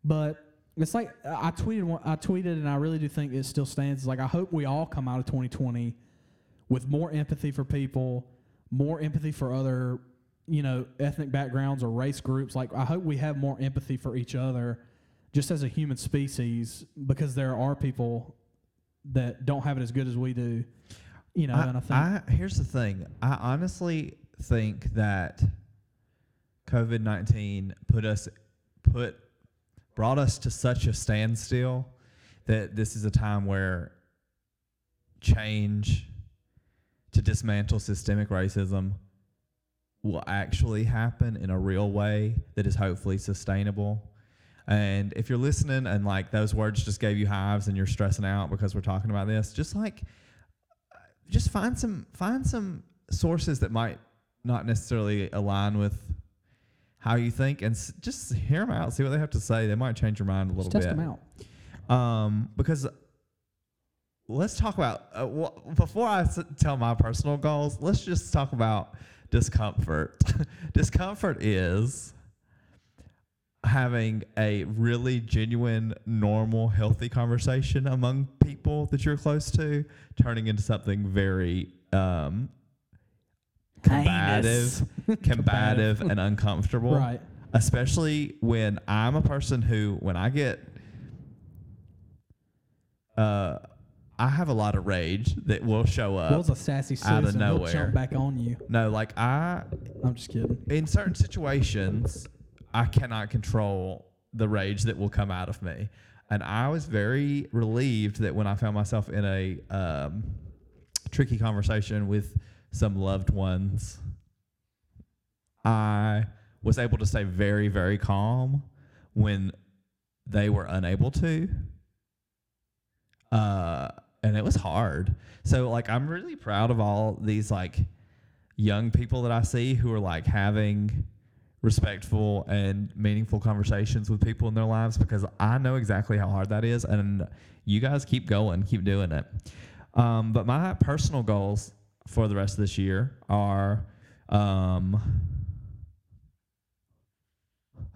but it's like I tweeted, I tweeted, and I really do think it still stands. Like I hope we all come out of 2020 with more empathy for people, more empathy for other, you know, ethnic backgrounds or race groups. Like I hope we have more empathy for each other, just as a human species, because there are people that don't have it as good as we do. You know, and I think I, here's the thing. I honestly think that COVID nineteen put us put brought us to such a standstill that this is a time where change to dismantle systemic racism will actually happen in a real way that is hopefully sustainable. And if you're listening and like those words just gave you hives and you're stressing out because we're talking about this, just like just find some find some sources that might not necessarily align with how you think and s- just hear them out see what they have to say they might change your mind a little just test bit them out. um, because let's talk about uh, wh- before I s- tell my personal goals. Let's just talk about discomfort. discomfort is having a really genuine, normal, healthy conversation among people that you're close to, turning into something very um, combative, combative, and uncomfortable Right. especially when I'm a person who, when I get, uh, I have a lot of rage that will show up. Will's a sassy out Susan. of He'll nowhere. jump back on you. no, like I, I'm just kidding. in certain situations, I cannot control the rage that will come out of me, and I was very relieved that when I found myself in a um, tricky conversation with some loved ones, I was able to stay very, very calm when they were unable to. Uh, and it was hard. So like I'm really proud of all these like young people that I see who are like having respectful and meaningful conversations with people in their lives because I know exactly how hard that is and you guys keep going, keep doing it. Um, but my personal goals for the rest of this year are um,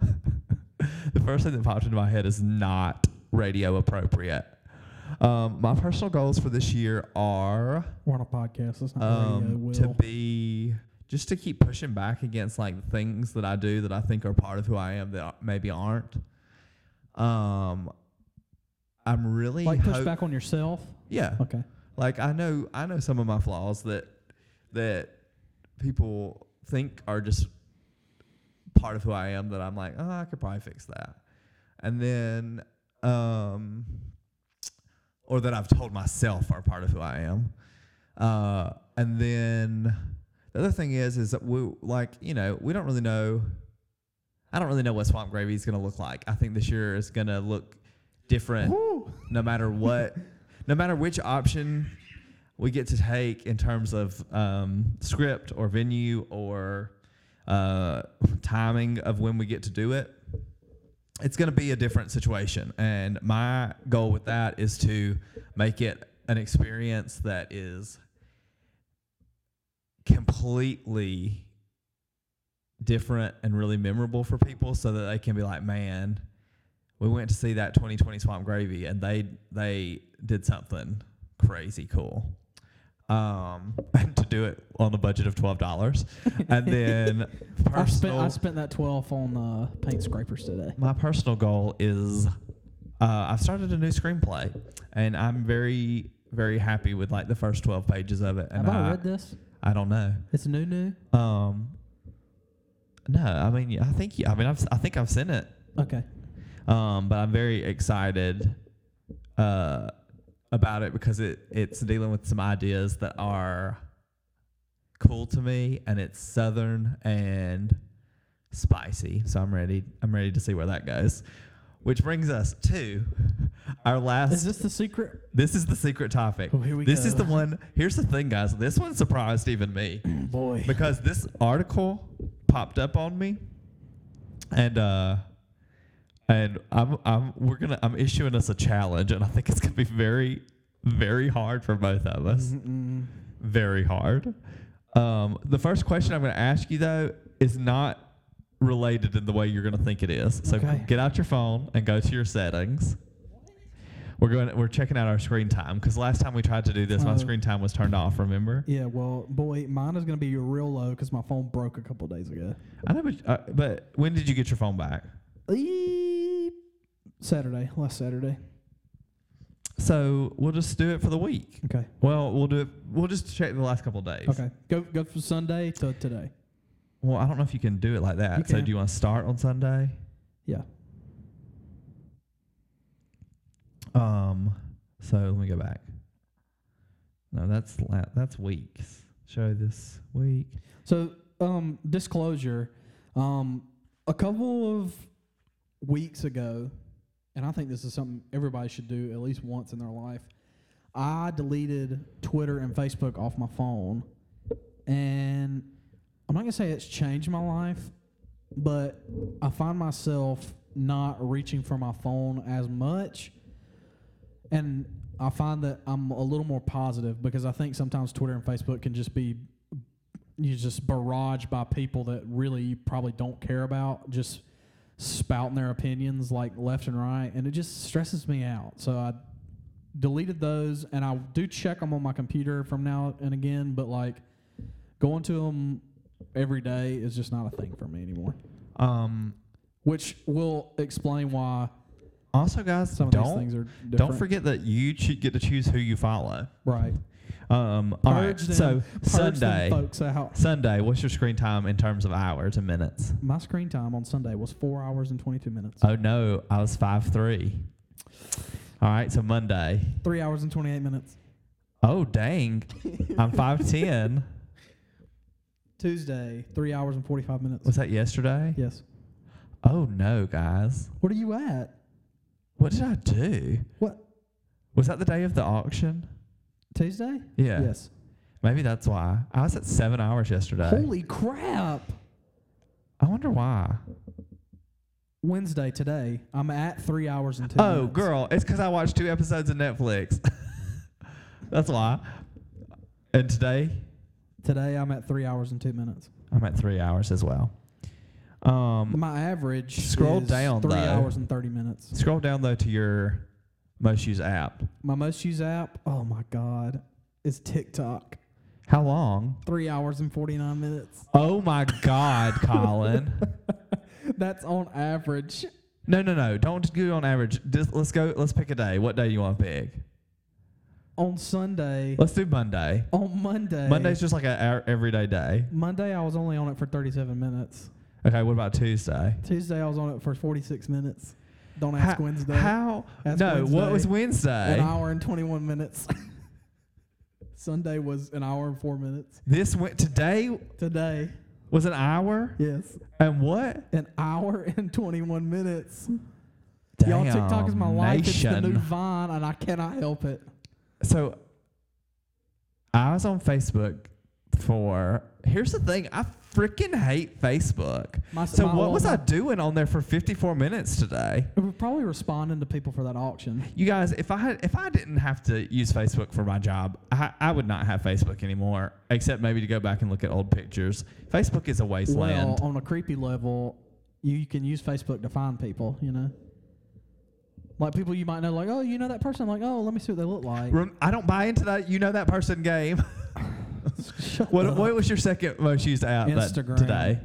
the first thing that popped into my head is not radio appropriate. Um, my personal goals for this year are We're on a podcast. It's not radio. um, Will. to be just to keep pushing back against like things that I do that I think are part of who I am that maybe aren't. Um, I'm really like push hope- back on yourself. yeah. Okay. Like I know I know some of my flaws that that people think are just part of who I am that I'm like, oh, I could probably fix that. And then um or that I've told myself are part of who I am. Uh and then the other thing is is that we like, you know, we don't really know I don't really know what swamp gravy is going to look like. I think this year is going to look different Woo. no matter what, no matter which option we get to take in terms of um, script or venue or uh, timing of when we get to do it. It's going to be a different situation, and my goal with that is to make it an experience that is completely different and really memorable for people so that they can be like, man, we went to see that 2020 Swamp Gravy and they they did something crazy cool. Um, and to do it on a budget of twelve dollars, and then I spent personal. I spent that twelve on uh, paint scrapers today. my personal goal is, uh, I've started a new screenplay, and I'm very very happy with like the first twelve pages of it. And Have I I read this? I don't know. It's new, new. Um, no, I mean I think I mean I've I think I've seen it. Okay. Um, but I'm very excited uh, about it because it it's dealing with some ideas that are cool to me, and it's southern and spicy. So I'm ready. I'm ready to see where that goes. Which brings us to our last. Is this the secret? this is the secret topic. Oh, here we this is the one. Here's the thing, guys. This one surprised even me Boy. because this article popped up on me, and uh, and I'm I'm we're gonna I'm issuing us a challenge, and I think it's gonna be very very hard for both of us, Mm-mm. very hard. Um, the first question I'm gonna ask you though is not related in the way you're gonna think it is. So Okay. get out your phone and go to your settings. We're going. We're checking out our screen time because last time we tried to do this, my Oh. screen time was turned off. Remember? Yeah, well, boy, mine is going to be real low because my phone broke a couple days ago. I know, but, uh, but when did you get your phone back? Eee, Saturday, last Saturday. So we'll just do it for the week. Okay. Well, we'll do it. We'll just check the last couple of days. Okay. Go go from Sunday to today. Well, I don't know if you can do it like that. You So can. do you want to start on Sunday? Yeah. Um. So let me go back. No, that's la- that's weeks. Show this week. So, um, disclosure, um, a couple of weeks ago, and I think this is something everybody should do at least once in their life. I deleted Twitter and Facebook off my phone, and I'm not gonna say it's changed my life, but I find myself not reaching for my phone as much, and I find that I'm a little more positive because I think sometimes Twitter and Facebook can just be you just barraged by people that really you probably don't care about, just spouting their opinions like left and right, and it just stresses me out. So I deleted those, and I do check them on my computer from now and again, but like going to them every day is just not a thing for me anymore. Um. Which will explain why Also, guys, some of these don't things are different. don't forget that you get to choose who you follow. right. Um. All right. Them, So Sunday. folks out. Sunday. What's your screen time in terms of hours and minutes? My screen time on Sunday was four hours and twenty two minutes. Oh no, I was five three. All right, so Monday. Three hours and twenty eight minutes. Oh dang, I'm five ten. Tuesday, three hours and 45 minutes. Was that yesterday? Yes. Oh no, guys. What are you at? What did I do? What? Was that the day of the auction? Tuesday? Yeah. Yes. Maybe that's why. I was at seven hours yesterday. Holy crap. I wonder why. Wednesday, today, I'm at three hours and two Oh, minutes. girl, it's because I watched two episodes of Netflix. that's why. And today, Today, I'm at three hours and two minutes. I'm at three hours as well. Um, My average Scroll is down, three though. hours and 30 minutes. scroll down though to your most used app. My most used app, oh my God, is TikTok. How long? Three hours and 49 minutes. Oh my God, Collin. That's on average. No, no, no. Don't go on average. Just, let's go. Let's pick a day. What day do you want to pick? on Sunday. Let's do Monday. On Monday. Monday's just like a a- everyday day. Monday, I was only on it for 37 minutes. Okay, what about Tuesday? Tuesday, I was on it for 46 minutes. Don't ask How- Wednesday. How? Ask no, what was Wednesday? An hour and 21 minutes. Sunday was an hour and four minutes. This went today Today, was an hour. yes, And what? an hour and 21 minutes. Damn, Y'all, TikTok is my life. It's the new. Vine, and I cannot help it. So I was on Facebook for. Here's the thing. I freaking hate Facebook. My, So my- what was I doing on there for 54 minutes today? We're probably responding to people for that auction. You guys, if I had, if I didn't have to use Facebook for my job, I, I would not have Facebook anymore, except maybe to go back and look at old pictures. Facebook is a wasteland. Well, on a creepy level, you, you can use Facebook to find people. You know, like people you might know, like oh, you know that person. like oh, let me see what they look like. I don't buy into that. You know that person game. What, what was your second most used app that Instagram. today?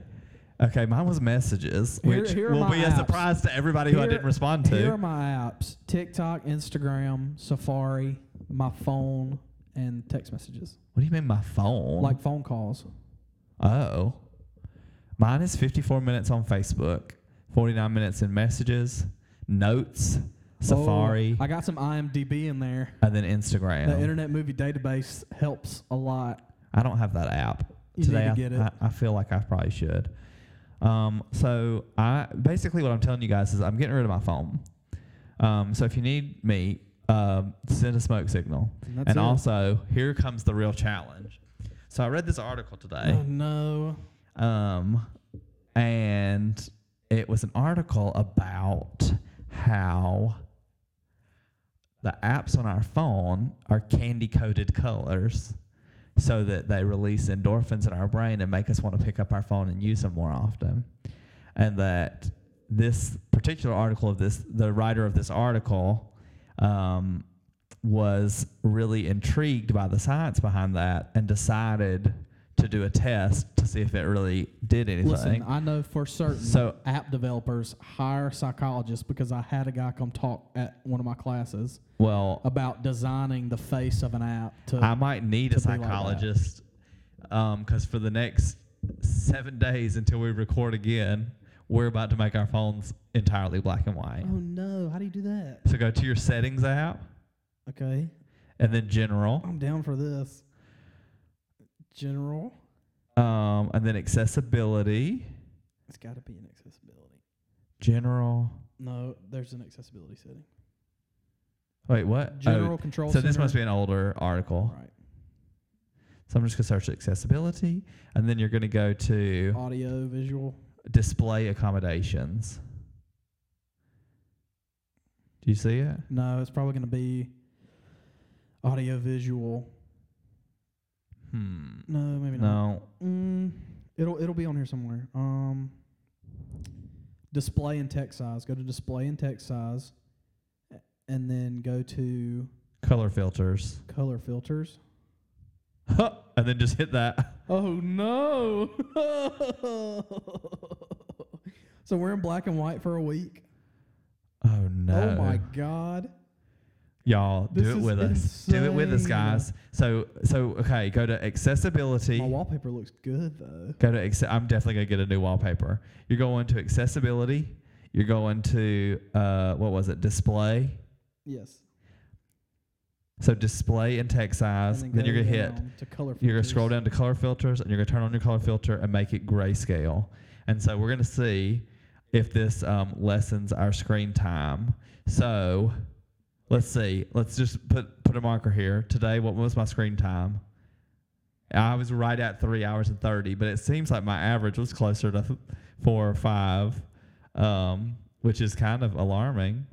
Okay, mine was messages, Here- which here are will my be a apps. surprise to everybody who I Here- didn't respond to. Here are my apps: TikTok, Instagram, Safari, my phone, and text messages, what do you mean my phone? like phone calls. oh, mine is 54 minutes on Facebook, 49 minutes in messages, notes, oh, Safari, Oh, I got some IMDb in there. and then Instagram. The Internet Movie Database helps a lot. I don't have that app. You Today need to I, it. I, I feel like I probably should. Um, so I basically what I'm telling you guys is I'm getting rid of my phone. Um, so if you need me, um, send a smoke signal. And and also, here comes the real challenge. So I read this article today, oh no, um, and it was an article about how the apps on our phone are candy coated colors so that they release endorphins in our brain and make us want to pick up our phone and use them more often. And that this particular article of this, the writer of this article, um, was really intrigued by the science behind that and decided to do a test to see if it really did anything. listen, I know for certain. So- app developers hire psychologists because I had a guy come talk at one of my classes well, about designing the face of an app to. I might need a to be like that. psychologist um, because for the next seven days until we record again, we're about to make our phones entirely black and white. oh no, how do you do that? So go to your settings app Okay, and then general, I'm down for this. General, um, and then accessibility, it's got to be an accessibility. general. No, there's an accessibility setting. Wait, what? Oh, General control. so this must be an older article. right. So I'm just gonna search accessibility, and then you're gonna go to Audio, visual. display accommodations. Do you see it? No, it's probably going to be audio, visual. Hmm. No, maybe not. No. Mm, it'll it'll be on here somewhere. Um, display and text size. Go to display and text size, and then go to Color filters. color filters. and then just hit that. Oh no! so we're in black and white for a week. Oh no. Oh my god! Y'all, This do it with us. Do it with us, guys. So so okay, go to accessibility. My wallpaper looks good though. Go to acce- I'm definitely gonna get a new wallpaper. You're going to accessibility. You're going to uh what was it? Display. Yes. So display and text size. And Then, you're gonna hit down to color. You're gonna scroll down to color filters, and you're gonna turn on your color filter and make it grayscale. And so we're gonna see if this um, lessens our screen time. So let's see. Let's just put put a marker here. Today, what was my screen time? I was right at three hours and thirty, but it seems like my average was closer to four or five, um, which is kind of alarming.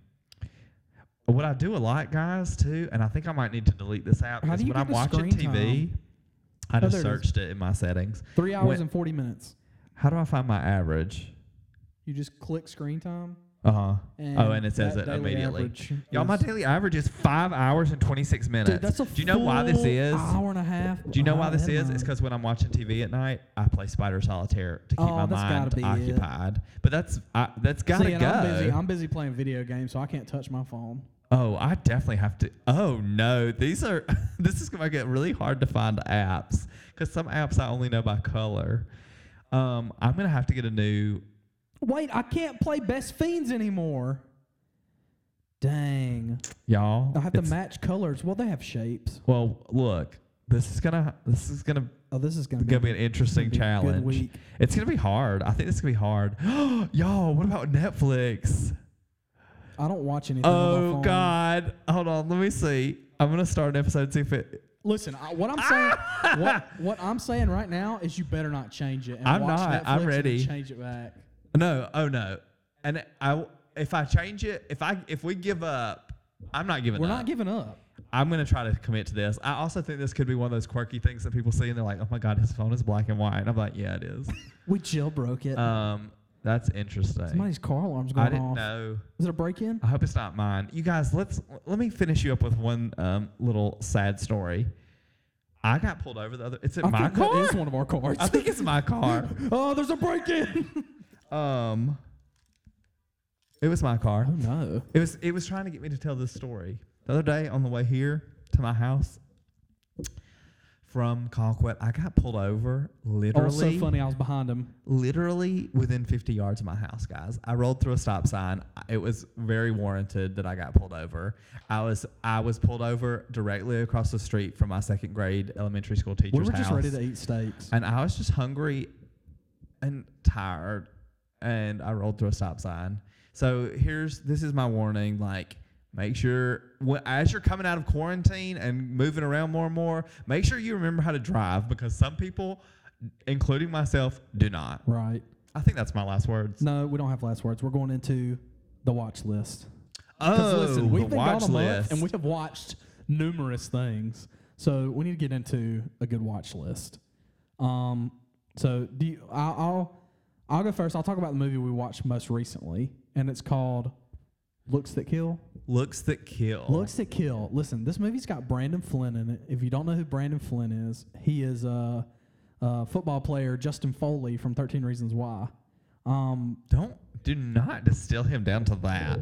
What I do a lot, guys, too, and I think I might need to delete this app How you when I'm watching TV, I Oh, just it is. searched it in my settings. Three hours when- and forty minutes. How do I find my average? You just click screen time. Uh huh. Oh, and it says that it daily immediately. average Y'all, my is- daily average is five hours and 26 minutes. Dude, that's a do you know why this full is? Hour and a half. Do you know why this is? It's because when I'm watching TV at night, I play Spider Solitaire to keep Oh, my that's gotta mind be it. occupied. But that's I, that's gotta See, and go. I'm busy. I'm busy playing video games, so I can't touch my phone. Oh, I definitely have to. Oh no, these are. this is gonna get really hard to find apps because some apps I only know by color. Um, I'm gonna have to get a new. Wait, I can't play Best Fiends anymore. Dang. Y'all, I have to it's- match colors. Well, they have shapes. Well, look, this is gonna. This is gonna Oh, this is gonna, gonna be an interesting gonna be a challenge. Week. It's gonna be hard. I think this is gonna be hard. Y'all, what about Netflix? I don't watch anything. on my Oh phone. God, hold on. Let me see. I'm gonna start an episode and see if it. Listen, I, what I'm saying, what, what I'm saying right now is you better not change it. And I'm watch not. Netflix I'm and ready. Change it back. No, oh no. And I if I change it, if I if we give up, I'm not giving up. We're up. not giving up. I'm gonna try to commit to this. I also think this could be one of those quirky things that people see and they're like, "Oh my god, his phone is black and white." And I'm like, "Yeah, it is." We jailbroke it. um, that's interesting. Somebody's car alarm's going I didn't off. know. Is it a break-in? I hope it's not mine. You guys, let's let me finish you up with one um, little sad story. I got pulled over the other. It's in I my think car. is one of our cars. I think it's my car. oh, there's a break-in. Um, it was my car. oh no. It was it was trying to get me to tell this story. The other day on the way here to my house from Conquet, I got pulled over literally Oh, so funny. I was behind him. literally within 50 yards of my house, guys. I rolled through a stop sign. It was very warranted that I got pulled over. I was I was pulled over directly across the street from my second grade elementary school teacher's house. We were just house. ready to eat steaks. and I was just hungry and tired and I rolled through a stop sign. So here's this is my warning like make sure as you're coming out of quarantine and moving around more and more, make sure you remember how to drive because some people including myself do not. Right. I think that's my last words. No, we don't have last words. We're going into the watch list. Oh, listen, we've been watch gone a month list. and we have watched numerous things. So we need to get into a good watch list. Um, so do you, I'll, I'll I'll go first. I'll talk about the movie we watched most recently, and it's called Looks That Kill. Looks that kill. Looks That Kill. Listen, this movie's got Brandon Flynn in it. If you don't know who Brandon Flynn is, he is a, a football player, Justin Foley from Thirteen Reasons Why. Um, Don't do not distill him down to that.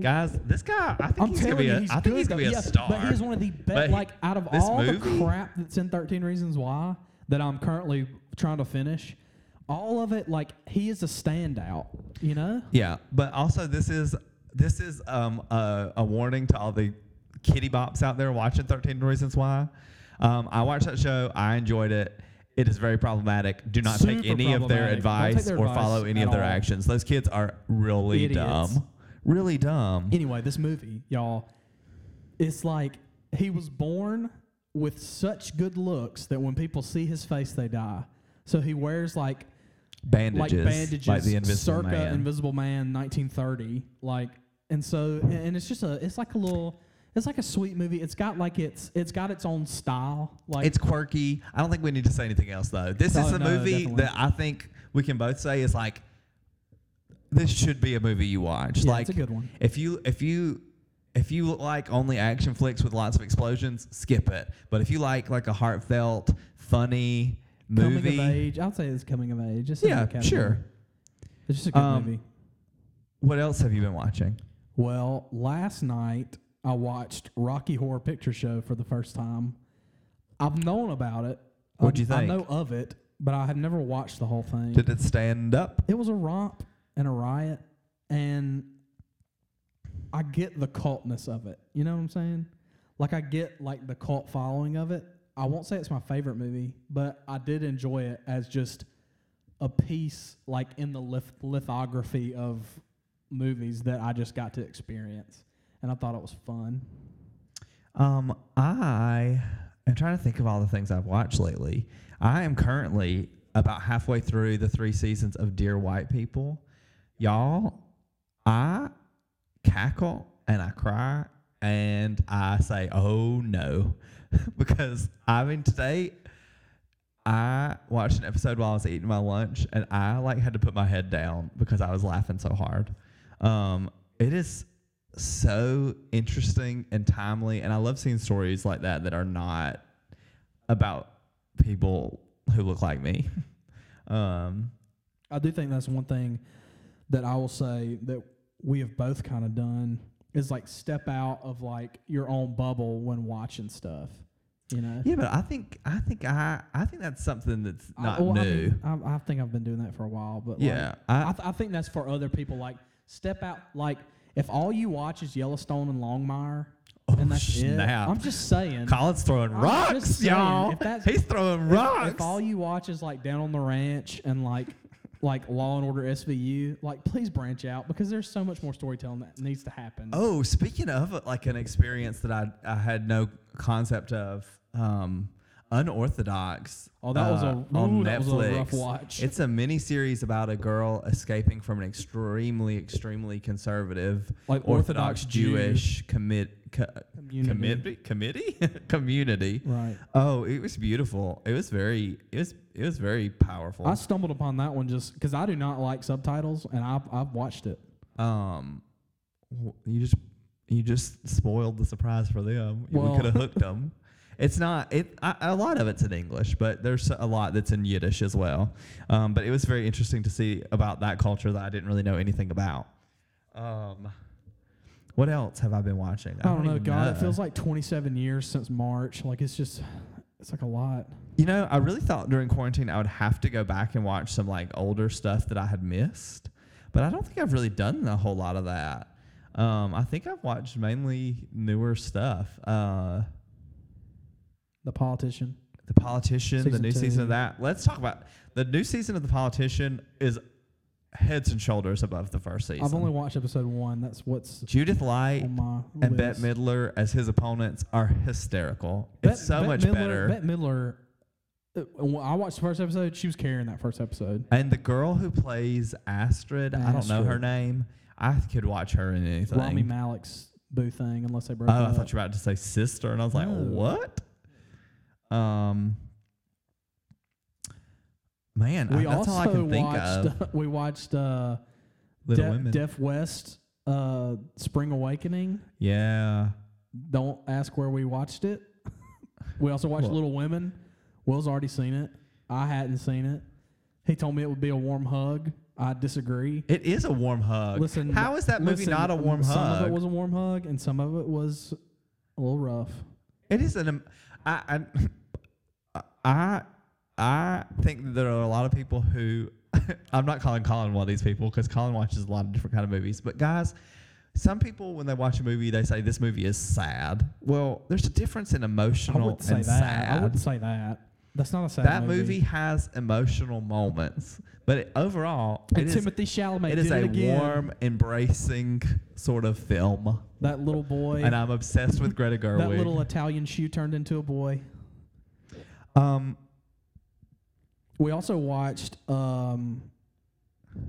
Guys, this guy, I think I'm he's gonna be you, a, he's I think he's gonna though. be a Yes, star. But he is one of the best. Like out of all movie- the crap that's in Thirteen Reasons Why that I'm currently trying to finish, all of it, like he is a standout. You know? Yeah, but also this is this is um a, a warning to all the kitty bops out there watching Thirteen Reasons Why. Um, I watched that show. I enjoyed it. It is very problematic. Do not take any of their problematic. Don't take advice their or advice follow any of their all. actions. Those kids are really Idiots. dumb. Really dumb. Anyway, this movie, y'all, it's like he was born with such good looks that when people see his face, they die. So he wears like bandages, like bandages, like the Invisible circa Man. Invisible Man, 1930. Like, and so, and it's just a, it's like a little, it's like a sweet movie. It's got like its, it's got its own style. Like, it's quirky. I don't think we need to say anything else though. This Oh, is a no, movie definitely. that I think we can both say is like this should be a movie you watch. yeah, like it's a good one. if you if you if you like only action flicks with lots of explosions, skip it. But if you like like a heartfelt, funny movie, Coming of age. I'd say it's coming of age. It's in yeah, category. sure. It's just a good Um, movie. What else have you been watching? Well, last night I watched Rocky Horror Picture Show for the first time. I've known about it. What'd I, you think? I know of it, but I have never watched the whole thing. Did it stand up? it was a romp and a riot, and I get the cultness of it. You know what I'm saying? Like I get like the cult following of it. I won't say it's my favorite movie, but I did enjoy it as just a piece like in the lith- lithography of movies that I just got to experience, and I thought it was fun. Um, I am trying to think of all the things I've watched lately. I am currently about halfway through the three seasons of Dear White People. Y'all, I cackle and I cry and I say, oh no. because I mean, today I watched an episode while I was eating my lunch and I like had to put my head down because I was laughing so hard. Um, it is so interesting and timely and I love seeing stories like that that are not about people who look like me. um, I do think that's one thing that I will say that we have both kind of done is like step out of like your own bubble when watching stuff. You know. Yeah, but I think I think I I think that's something that's I- not well, I, new. mean, I, I think I've been doing that for a while, but like, yeah, I, I, th- I think that's for other people. Like step out. Like if all you watch is Yellowstone and Longmire, Oh, and that's snap. it. I'm just saying. Collin's throwing rocks, saying, y'all. if that's- He's throwing if- rocks. If all you watch is like Down on the Ranch and like like Law and Order SVU, like please branch out because there's so much more storytelling that needs to happen. Oh, speaking of like an experience that I I had no concept of, um, unorthodox. Oh, that was a- uh, on ooh, that was a Netflix. rough watch. It's a mini series about a girl escaping from an extremely, extremely conservative, Like Orthodox, Orthodox Jew Jewish commit co- Community. committee committee community. Right. Oh, it was beautiful. It was very it was it was very powerful. I stumbled upon that one just because I do not like subtitles and I've I've watched it. um, w- you just you just spoiled the surprise for them. You- Well- we could have hooked them. It's not it. I, a lot of it's in English, but there's a lot that's in Yiddish as well. Um, but it was very interesting to see about that culture that I didn't really know anything about. Um, what else have I been watching? I don't know, God, it feels like 27 years since March. Like it's just, it's like a lot. You know, I really thought during quarantine I would have to go back and watch some like older stuff that I had missed, but I don't think I've really done a whole lot of that. Um, I think I've watched mainly newer stuff. Uh, The politician. the Politician, the Season new season of that. Let's talk about the new season of The Politician is heads and shoulders above the first season. I've only watched episode one. That's what's Judith Light and. Bette Midler as his opponents are hysterical. Bet- it's so Bette much Midler, better. Bette Midler. uh, when I watched the first episode. She was carrying that first episode. And the girl who plays Astrid, I don't know her name. I could watch her in anything. Rami Malek's boo thing, unless they broke oh, I thought you were about to say sister, and I was like, what? Um, man, I, we that's all I can think watched. of. we watched uh, Little De- Women. Deaf West, uh, Spring Awakening. yeah. Don't ask where we watched it. we also watched Well- Little Women. Will's already seen it. I hadn't seen it. He told me it would be a warm hug. I disagree. It is a warm hug. Listen, how is that movie listen, not a warm some hug? Some of it was a warm hug, and some of it was a little rough. It is an. am- I, I, I, I think there are a lot of people who. I'm not calling Collin one of these people because Collin watches a lot of different kind of movies. But guys, some people when they watch a movie, they say this movie is sad. Well, there's a difference in I emotional wouldn't say and that. sad. I wouldn't say that. That's not a sad that movie. has emotional moments, but it, overall, And it is, Timothy Chalamet it is it a again. warm, embracing sort of film. That little boy. And I'm obsessed with Greta Gerwig. that little Italian shoe turned into a boy. Um, We also watched um,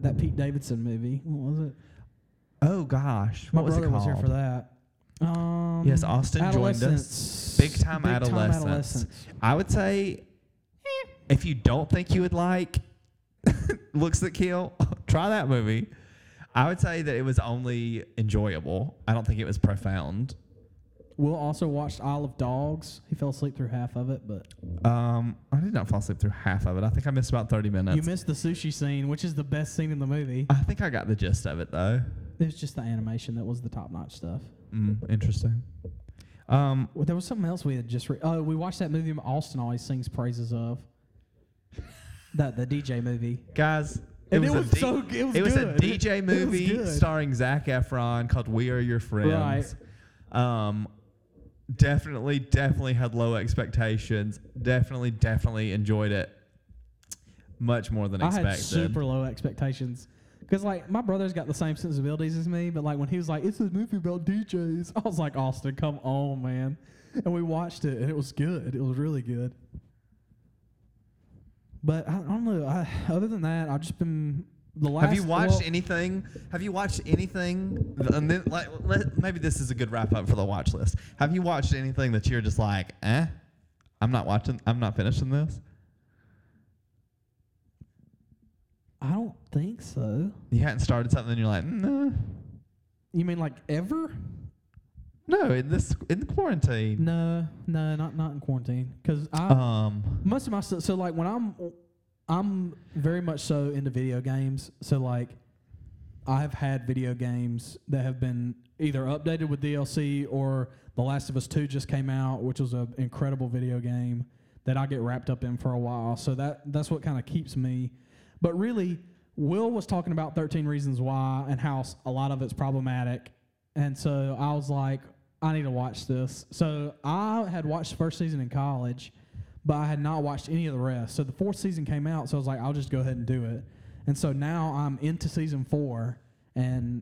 that Pete Davidson movie. What was it? oh gosh, My what was brother it was here for that. Um, Yes, Austin joined us. Adolescence. Big Time Adolescence. Adolescence. I would say if you don't think you would like Looks That Kill, try that movie. I would say that it was only enjoyable. I don't think it was profound. Will also watched Isle of Dogs. He fell asleep through half of it, but Um, I did not fall asleep through half of it. I think I missed about 30 minutes. you missed the sushi scene, which is the best scene in the movie. I think I got the gist of it though. It was just the animation that was the top notch stuff. Mm, interesting. Um, Well, there was something else we had just. Re- oh, we watched that movie Austin always sings praises of. That the DJ movie. guys, And it was so g- it was it was a good. DJ was movie good. starring Zac Efron called "We Are Your Friends." Um, definitely, definitely had low expectations. Definitely, definitely enjoyed it much more than I expected. had super low expectations. Because, like, my brother's got the same sensibilities as me, but, like, when he was like, it's a movie about DJs, I was like, Austin, come on, man. And we watched it, and it was good. It was really good. But I, I don't know. I, other than that, I've just been. The last, Have you watched well, anything? Have you watched anything? And then, like, let, maybe this is a good wrap up for the watch list. Have you watched anything that you're just like, eh? I'm not watching. I'm not finishing this. I don't think so. You hadn't started something, and you're like, nah. You mean, like, ever? No, in this in the quarantine. No, no, not not in quarantine. Because I. Um. most of my stuff so like when i'm i'm very much so into video games so like I've had video games that have been either updated with DLC or The Last of Us 2 just came out, which was an incredible video game that I get wrapped up in for a while. So that that's what kind of keeps me. But really, Will was talking about 13 Reasons Why and how a lot of it's problematic. And so I was like, I need to watch this. So I had watched the first season in college, but I had not watched any of the rest. So the fourth season came out, so I was like, I'll just go ahead and do it. And so now I'm into season four, and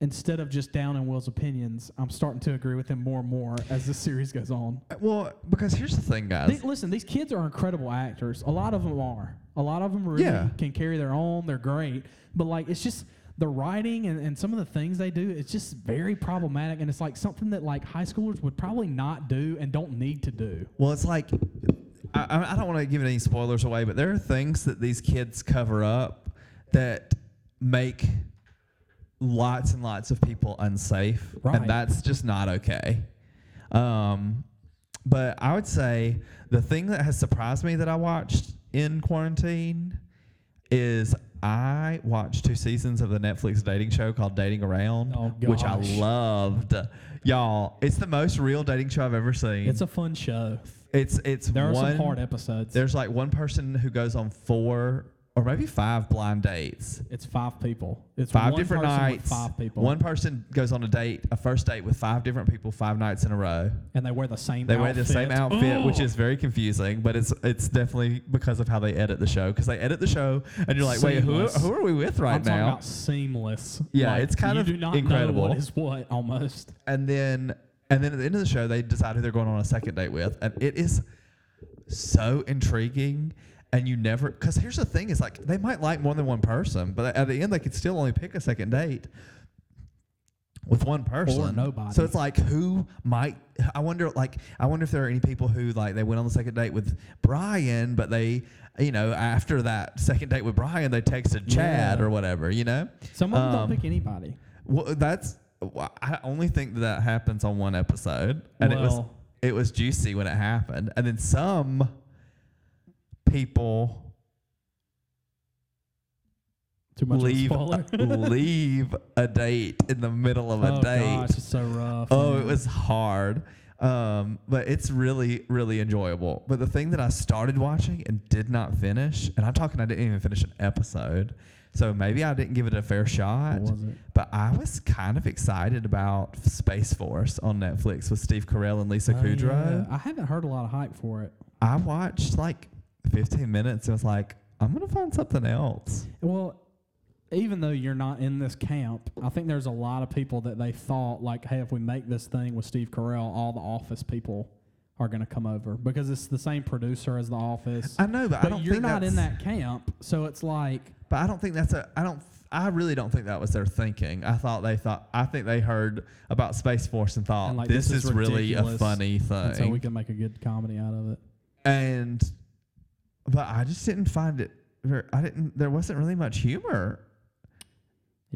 instead of just down in Will's opinions, I'm starting to agree with him more and more as the series goes on. Uh, well, because here's the thing, guys. They, listen, these kids are incredible actors. A lot of them are. A lot of them really Yeah. can carry their own. They're great. But like, it's just the writing and, and some of the things they do. It's just very problematic, and it's like something that like high schoolers would probably not do and don't need to do. Well, it's like I, I don't want to give any spoilers away, but there are things that these kids cover up that make lots and lots of people unsafe, Right. and that's just not okay. Um, but I would say the thing that has surprised me that I watched in quarantine is I watched two seasons of the Netflix dating show called Dating Around, Oh, which I loved. Y'all, it's the most real dating show I've ever seen. It's a fun show. It's it's There are one, some hard episodes. There's like one person who goes on four or maybe five blind dates. It's five people. It's Five different nights. Five people. One person goes on a date, a first date with five different people, five nights in a row. and they wear the same. They wear the same outfit, which is very confusing, but it's it's definitely because of how they edit the show. Because they edit the show, and you're like, wait, who, who are we with right I'm talking now? about seamless. Yeah, Like, it's kind of do not incredible. What is what almost? and then and then at the end of the show they decide who they're going on a second date with and it is so intriguing and you never because here's the thing is like they might like more than one person but at the end they could still only pick a second date with one person Or nobody. so it's like who might i wonder like i wonder if there are any people who like they went on the second date with brian but they you know after that second date with brian they texted chad Yeah. or whatever you know Some of them Um, don't pick anybody. well, that's. Well, I only think that, that happens on one episode, and it was it was juicy when it happened, and then some people Too much leave a leave a date in the middle of a oh date. gosh, it's so rough. Oh, it was hard. Um, but it's really, really enjoyable. But the thing that I started watching and did not finish, and I'm talking, I didn't even finish an episode. So maybe I didn't give it a fair shot. What was it? But I was kind of excited about Space Force on Netflix with Steve Carell and Lisa Oh, Kudrow. yeah. I haven't heard a lot of hype for it. I watched like 15 minutes and was like, I'm going to find something else. Well, even though you're not in this camp, I think there's a lot of people that they thought like, hey, if we make this thing with Steve Carell, all the Office people are going to come over because it's the same producer as The Office. I know, but, I don't you're think not in that camp, so it's like But I don't think that's a. I don't. I really don't think that was their thinking. I thought they thought. I think they heard about Space Force and thought And like, this, this is is, really a funny and so we can make a good comedy out of it. And, but I just didn't find it. ver- I didn't. There wasn't really much humor.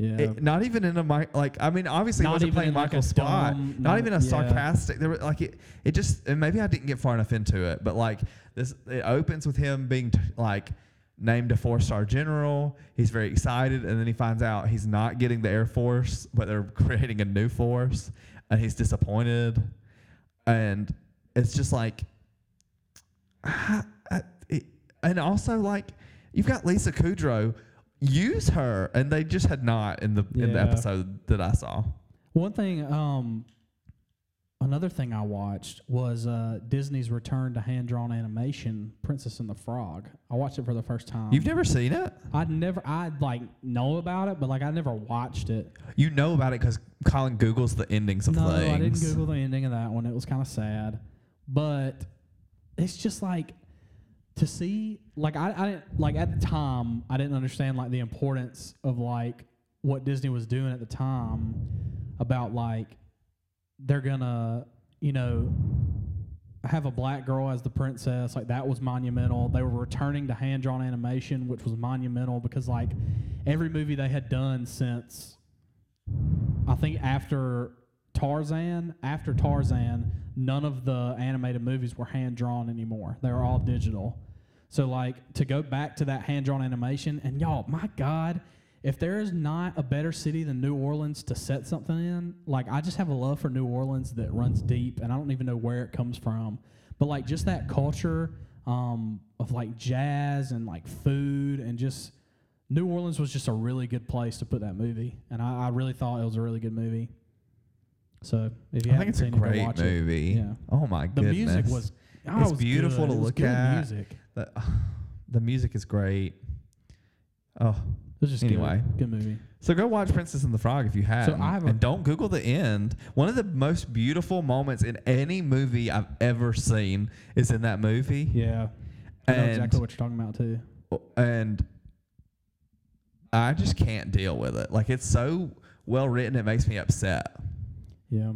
Yeah. It, not even in a mic. Like I mean, obviously, Not wasn't even playing in, like, Michael a Scott. dumb- not, not- even a yeah. sarcastic. There were like it. It just. And maybe I didn't get far enough into it. But like this, it opens with him being t- like named a four star general. He's very excited, and then he finds out he's not getting the Air Force, but they're creating a new force, and he's disappointed. And it's just like, it- and also like you've got Lisa Kudrow. Use her, and they just had not in the in the Yeah. episode that I saw. One thing, um, another thing I watched was uh, Disney's return to hand drawn animation, Princess and the Frog. I watched it for the first time. You've never seen it? I'd never, I'd like know about it, but like I never watched it. You know about it because Collin Googles the endings of no, things. I didn't Google the ending of that one. It was kind of sad, but it's just like to see, like I, I didn't like at the time I didn't understand like the importance of like what Disney was doing at the time about like they're gonna, you know, have a black girl as the princess. Like that was monumental. They were returning to hand drawn animation, which was monumental because like every movie they had done since I think after Tarzan, after Tarzan, none of the animated movies were hand drawn anymore. They were all digital. So like to go back to that hand drawn animation and y'all, my God, if there is not a better city than New Orleans to set something in, like I just have a love for New Orleans that runs deep, and I don't even know where it comes from. But like just that culture um, of like jazz and like food and just New Orleans was just a really good place to put that movie, and I, I really thought it was a really good movie. So if you I haven't think it's a seen it, go great watch ih it. Yeah, Oh my god. the goodness. music was. oh, It's it was beautiful good. to It was look good at. Music. The, the music is great. Oh, It was just Anyway. good, good movie. so go watch Princess and the Frog if you have. So I have and don't Google the end. One of the most beautiful moments in any movie I've ever seen is in that movie. Yeah, I know And exactly what you're talking about too. Oh, and I just can't deal with it. Like it's so well written, it makes me upset. Yeah.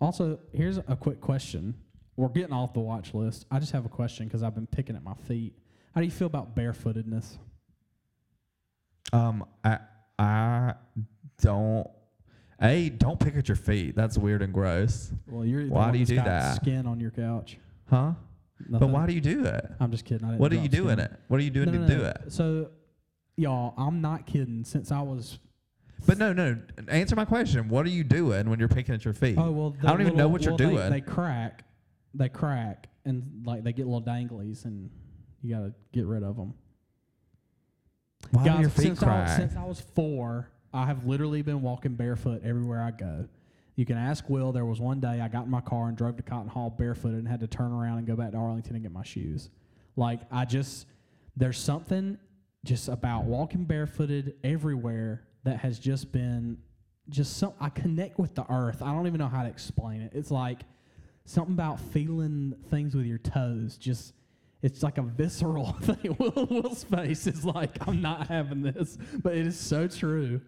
Also, here's a quick question. We're getting off the watch list. I just have a question because I've been picking at my feet. How do you feel about barefootedness? Um, I I don't. A don't pick at your feet. That's weird and gross, Well, you're Why do you do that? Skin on your couch. huh? But why do you do it? I'm just kidding. I didn't What are you doing skin. it? What are you doing No, to no, do it? So, y'all, I'm not kidding. Since I was But no, no. Answer my question. What are you doing when you're picking at your feet? oh well, I don't even know little- what you're well, they- doing. They crack, they crack, and like they get little danglies, and you gotta get rid of them. Why do Guys, your feet since I, crack? since I was four, I have literally been walking barefoot everywhere I go. You can ask Will. There was one day I got in my car and drove to Cotton Hall barefooted and had to turn around and go back to Arlington and get my shoes. Like I just, there's something just about walking barefooted everywhere that has just been, just some. I connect with the earth. I don't even know how to explain it. It's like something about feeling things with your toes. Just it's like a visceral thing. Will, Will's face is like, I'm not having this, but it is so true.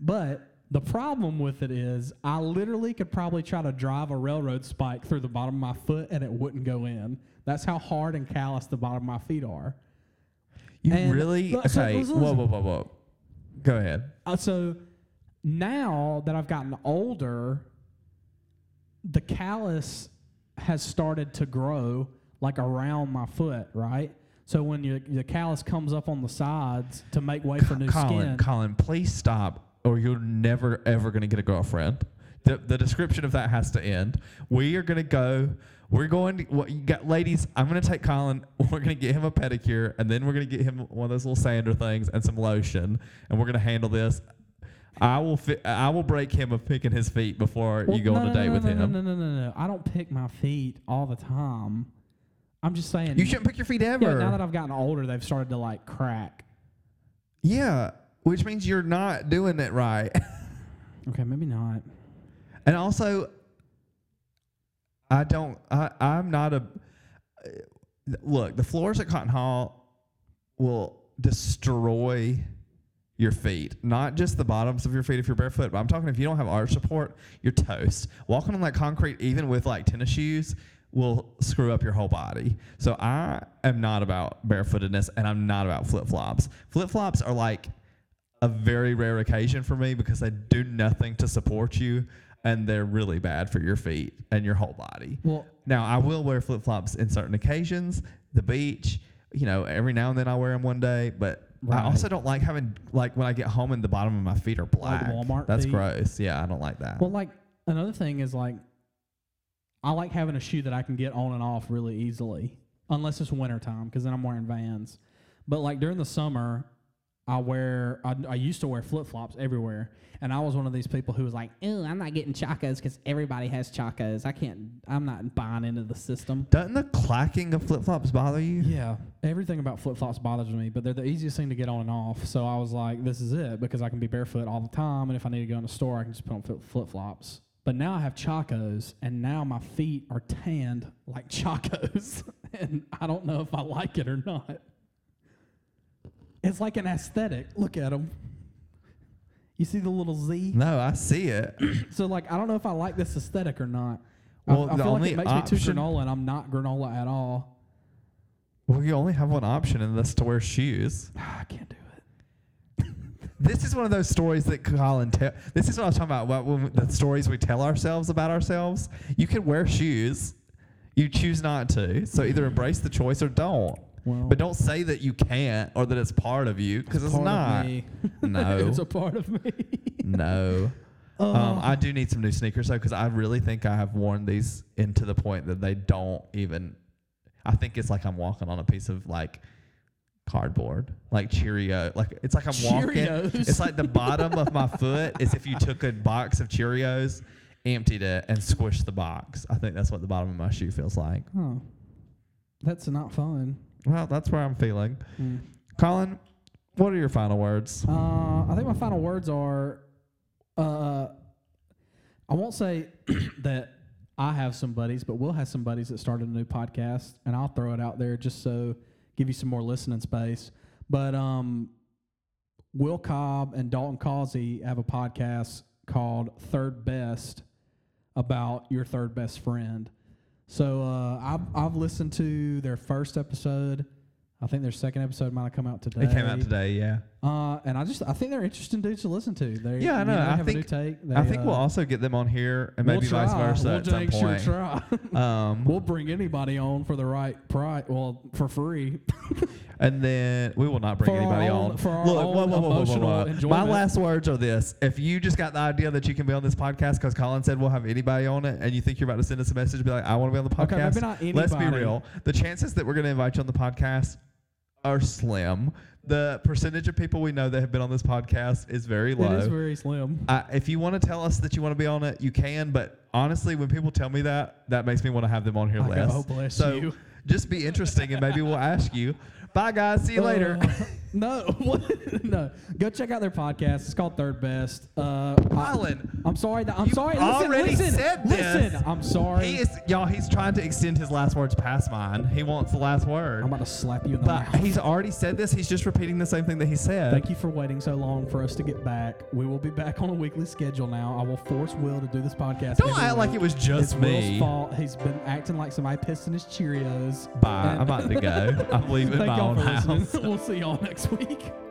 But the problem with it is, I literally could probably try to drive a railroad spike through the bottom of my foot and it wouldn't go in. That's how hard and callous the bottom of my feet are. you and- really? Look, Okay. listen, Whoa, whoa, whoa, whoa. Go ahead. Uh, so now that I've gotten older, the callus has started to grow like around my foot, right? So when your the callus comes up on the sides to make way for new Collin, skin, Collin, please stop, or you're never ever gonna get a girlfriend. The, the description of that has to end. We are gonna go. We're going. To, what you got, ladies? I'm gonna take Collin. We're gonna get him a pedicure, and then we're gonna get him one of those little sander things and some lotion, and we're gonna handle this. I will. Fi- I will break him of picking his feet before Well, you go no, on a no, date no, with no, him. No, no, no, no, no. I don't pick my feet all the time. I'm just saying. You shouldn't pick your feet ever. Yeah, now that I've gotten older, they've started to like crack. yeah, which means you're not doing it right. Okay, maybe not. And also, I don't. I, I'm not a. Look, the floors at Cotton Hall will destroy your feet. Not just the bottoms of your feet if you're barefoot, but I'm talking if you don't have arch support, you're toast. Walking on that concrete, even with like tennis shoes, will screw up your whole body. So I am not about barefootedness, and I'm not about flip flops. Flip flops are like a very rare occasion for me because they do nothing to support you and they're really bad for your feet and your whole body. Well, Now, I will wear flip flops in certain occasions, the beach, you know, every now and then I wear them one day, but I also don't like having, like, when I get home and the bottom of my feet are black. Walmart That's feet? gross. Yeah, I don't like that. Well, like another thing is like, I like having a shoe that I can get on and off really easily, unless it's winter time, because then I'm wearing Vans. But like during the summer, I wear I, I used to wear flip flops everywhere, and I was one of these people who was like, "Ew, I'm not getting chacos because everybody has chacos. I can't. I'm not buying into the system." Doesn't the clacking of flip flops bother you? Yeah, everything about flip flops bothers me, but they're the easiest thing to get on and off. So I was like, this is it because I can be barefoot all the time, and if I need to go in the store, I can just put on flip flops. But now I have chacos, and now my feet are tanned like chacos, and I don't know if I like it or not. It's like an aesthetic. Look at them. You see the little Z? No, I see it. So like, I don't know if I like this aesthetic or not. I- Well, I, the feel only like it makes me too granola, and I'm not granola at all. well, you only have one option, and that's to wear shoes. I can't do it. This is one of those stories that Collin tell. This is what I was talking about. What when the stories we tell ourselves about ourselves. You can wear shoes. You choose not to. So either embrace the choice or don't. Well, But don't say that you can't or that it's part of you because it's, of not. No. it's a part of me. No. Oh. Um, I do need some new sneakers though, because I really think I have worn these into the point that they don't even. I think it's like I'm walking on a piece of like cardboard, like Cheerio. Like it's like I'm walking. Cheerios. It's like the bottom of my foot is if you took a box of Cheerios, emptied it, and squished the box. I think that's what the bottom of my shoe feels like. oh, that's not fun. Well, that's where I'm feeling. Hmm. Collin, what are your final words? Uh, I think my final words are, uh, I won't say that I have some buddies, but Will has some buddies that started a new podcast, and I'll throw it out there just so give you some more listening space. But um, Will Cobb and Dalton Causey have a podcast called Third Best about your third best friend. So uh, I've I've listened to their first episode. I think their second episode might have come out today. It came out today, yeah. Uh, and I just I think they're interesting dudes to listen to. They Yeah, I you know. I have a new think- take. They, I think uh, we'll also get them on here and we'll maybe vice try. versa We'll at some dang sure point. try. Um, we'll bring anybody on for the right price. Well, for free. and then we will not bring For our anybody own- on. for our Look, own whoa, whoa, whoa, whoa, whoa, emotional whoa. My enjoyment. last words are this: If you just got the idea that you can be on this podcast because Collin said we'll have anybody on it, and you think you're about to send us a message, be like, "I want to be on the podcast." Okay, podcast." maybe not Let's be anybody. real. The chances that we're going to invite you on the podcast are slim. The percentage of people we know that have been on this podcast is very low. It is very slim. I, if you want to tell us that you want to be on it, you can. But honestly, when people tell me that, that makes me want to have them on here I less. bless so you. just be interesting, and maybe we'll ask you. Bye, guys. See you later. Uh, No, what? no. Go check out their podcast. It's called Third Best. Uh, I, Collin, I'm sorry. That, I'm sorry. Listen, already listen, said this. listen. I'm sorry. he is y'all. He's trying to extend his last words past mine. He wants the last word, I'm about to slap you in the but mouth. he's already said this. He's just repeating the same thing that he said. Thank you for waiting so long for us to get back. We will be back on a weekly schedule now. I will force Will to do this podcast. Don't act like it was just it's me. Will's fault. He's been acting like somebody pissed in his Cheerios. Bye. I'm about to go. I'm leaving Thank my own listening. house. we'll see y'all next week.